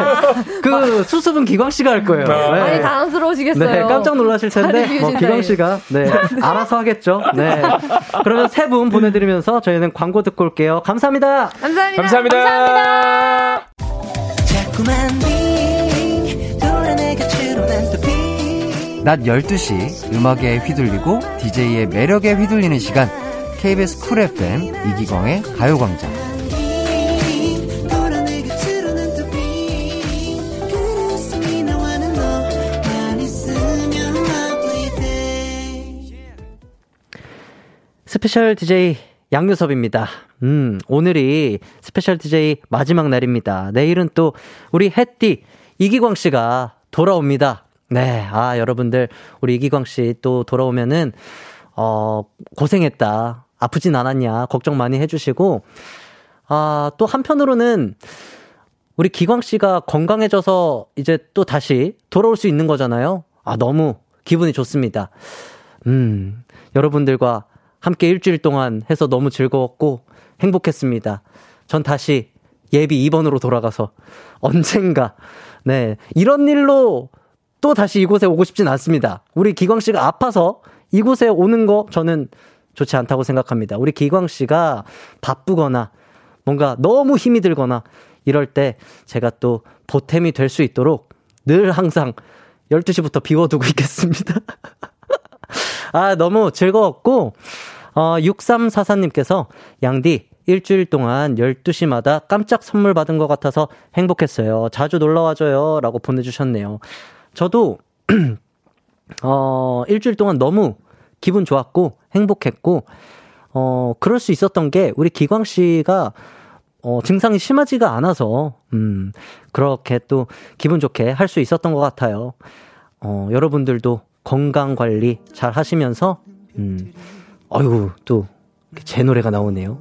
그 수습은 기광 씨가 할 거예요. 네. 많이 당황스러우시겠어요. 네, 깜짝 놀라실 텐데, 뭐, 기광. 씨가, 네, 알아서 하겠죠. 네. 그러면 세 분 보내드리면서 저희는 광고 듣고 올 게요. 감사합니다. 감사합니다. 감사합니다. 빙. 낮 12시 음악에 휘둘리고 DJ의 매력에 휘둘리는 시간 KBS 쿨 FM 이기광의 가요광장. Special DJ 양요섭입니다. 음, 오늘이 special DJ 마지막 날입니다. 내일은 또 우리 햇띠 이기광 씨가 돌아옵니다. 네, 아, 여러분들, 우리 이기광 씨 또 돌아오면은, 어, 고생했다. 아프진 않았냐. 걱정 많이 해주시고, 아, 또 한편으로는 우리 기광 씨가 건강해져서 이제 또 다시 돌아올 수 있는 거잖아요. 아, 너무 기분이 좋습니다. 음, 여러분들과 함께 일주일 동안 해서 너무 즐거웠고 행복했습니다. 전 다시 예비 2번으로 돌아가서 언젠가, 네, 이런 일로 또 다시 이곳에 오고 싶진 않습니다. 우리 기광 씨가 아파서 이곳에 오는 거 저는 좋지 않다고 생각합니다. 우리 기광 씨가 바쁘거나 뭔가 너무 힘이 들거나 이럴 때 제가 또 보탬이 될 수 있도록 늘 항상 12시부터 비워두고 있겠습니다. 아, 너무 즐거웠고, 어, 6344님께서, 양디, 일주일 동안 12시마다 깜짝 선물 받은 것 같아서 행복했어요. 자주 놀러와줘요. 라고 보내주셨네요. 저도, 어, 일주일 동안 너무 기분 좋았고, 행복했고, 어, 그럴 수 있었던 게, 우리 기광 씨가, 어, 증상이 심하지가 않아서, 음, 그렇게 또 기분 좋게 할 수 있었던 것 같아요. 어, 여러분들도 건강 관리 잘 하시면서, 음, 어유 또, 제 노래가 나오네요.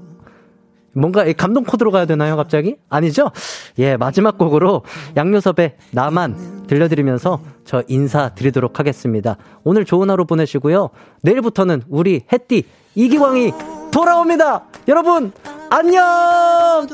뭔가 감동 코드로 가야 되나요, 갑자기? 아니죠? 예, 마지막 곡으로 양요섭의 나만 들려드리면서 저 인사드리도록 하겠습니다. 오늘 좋은 하루 보내시고요. 내일부터는 우리 햇띠 이기광이 돌아옵니다! 여러분, 안녕!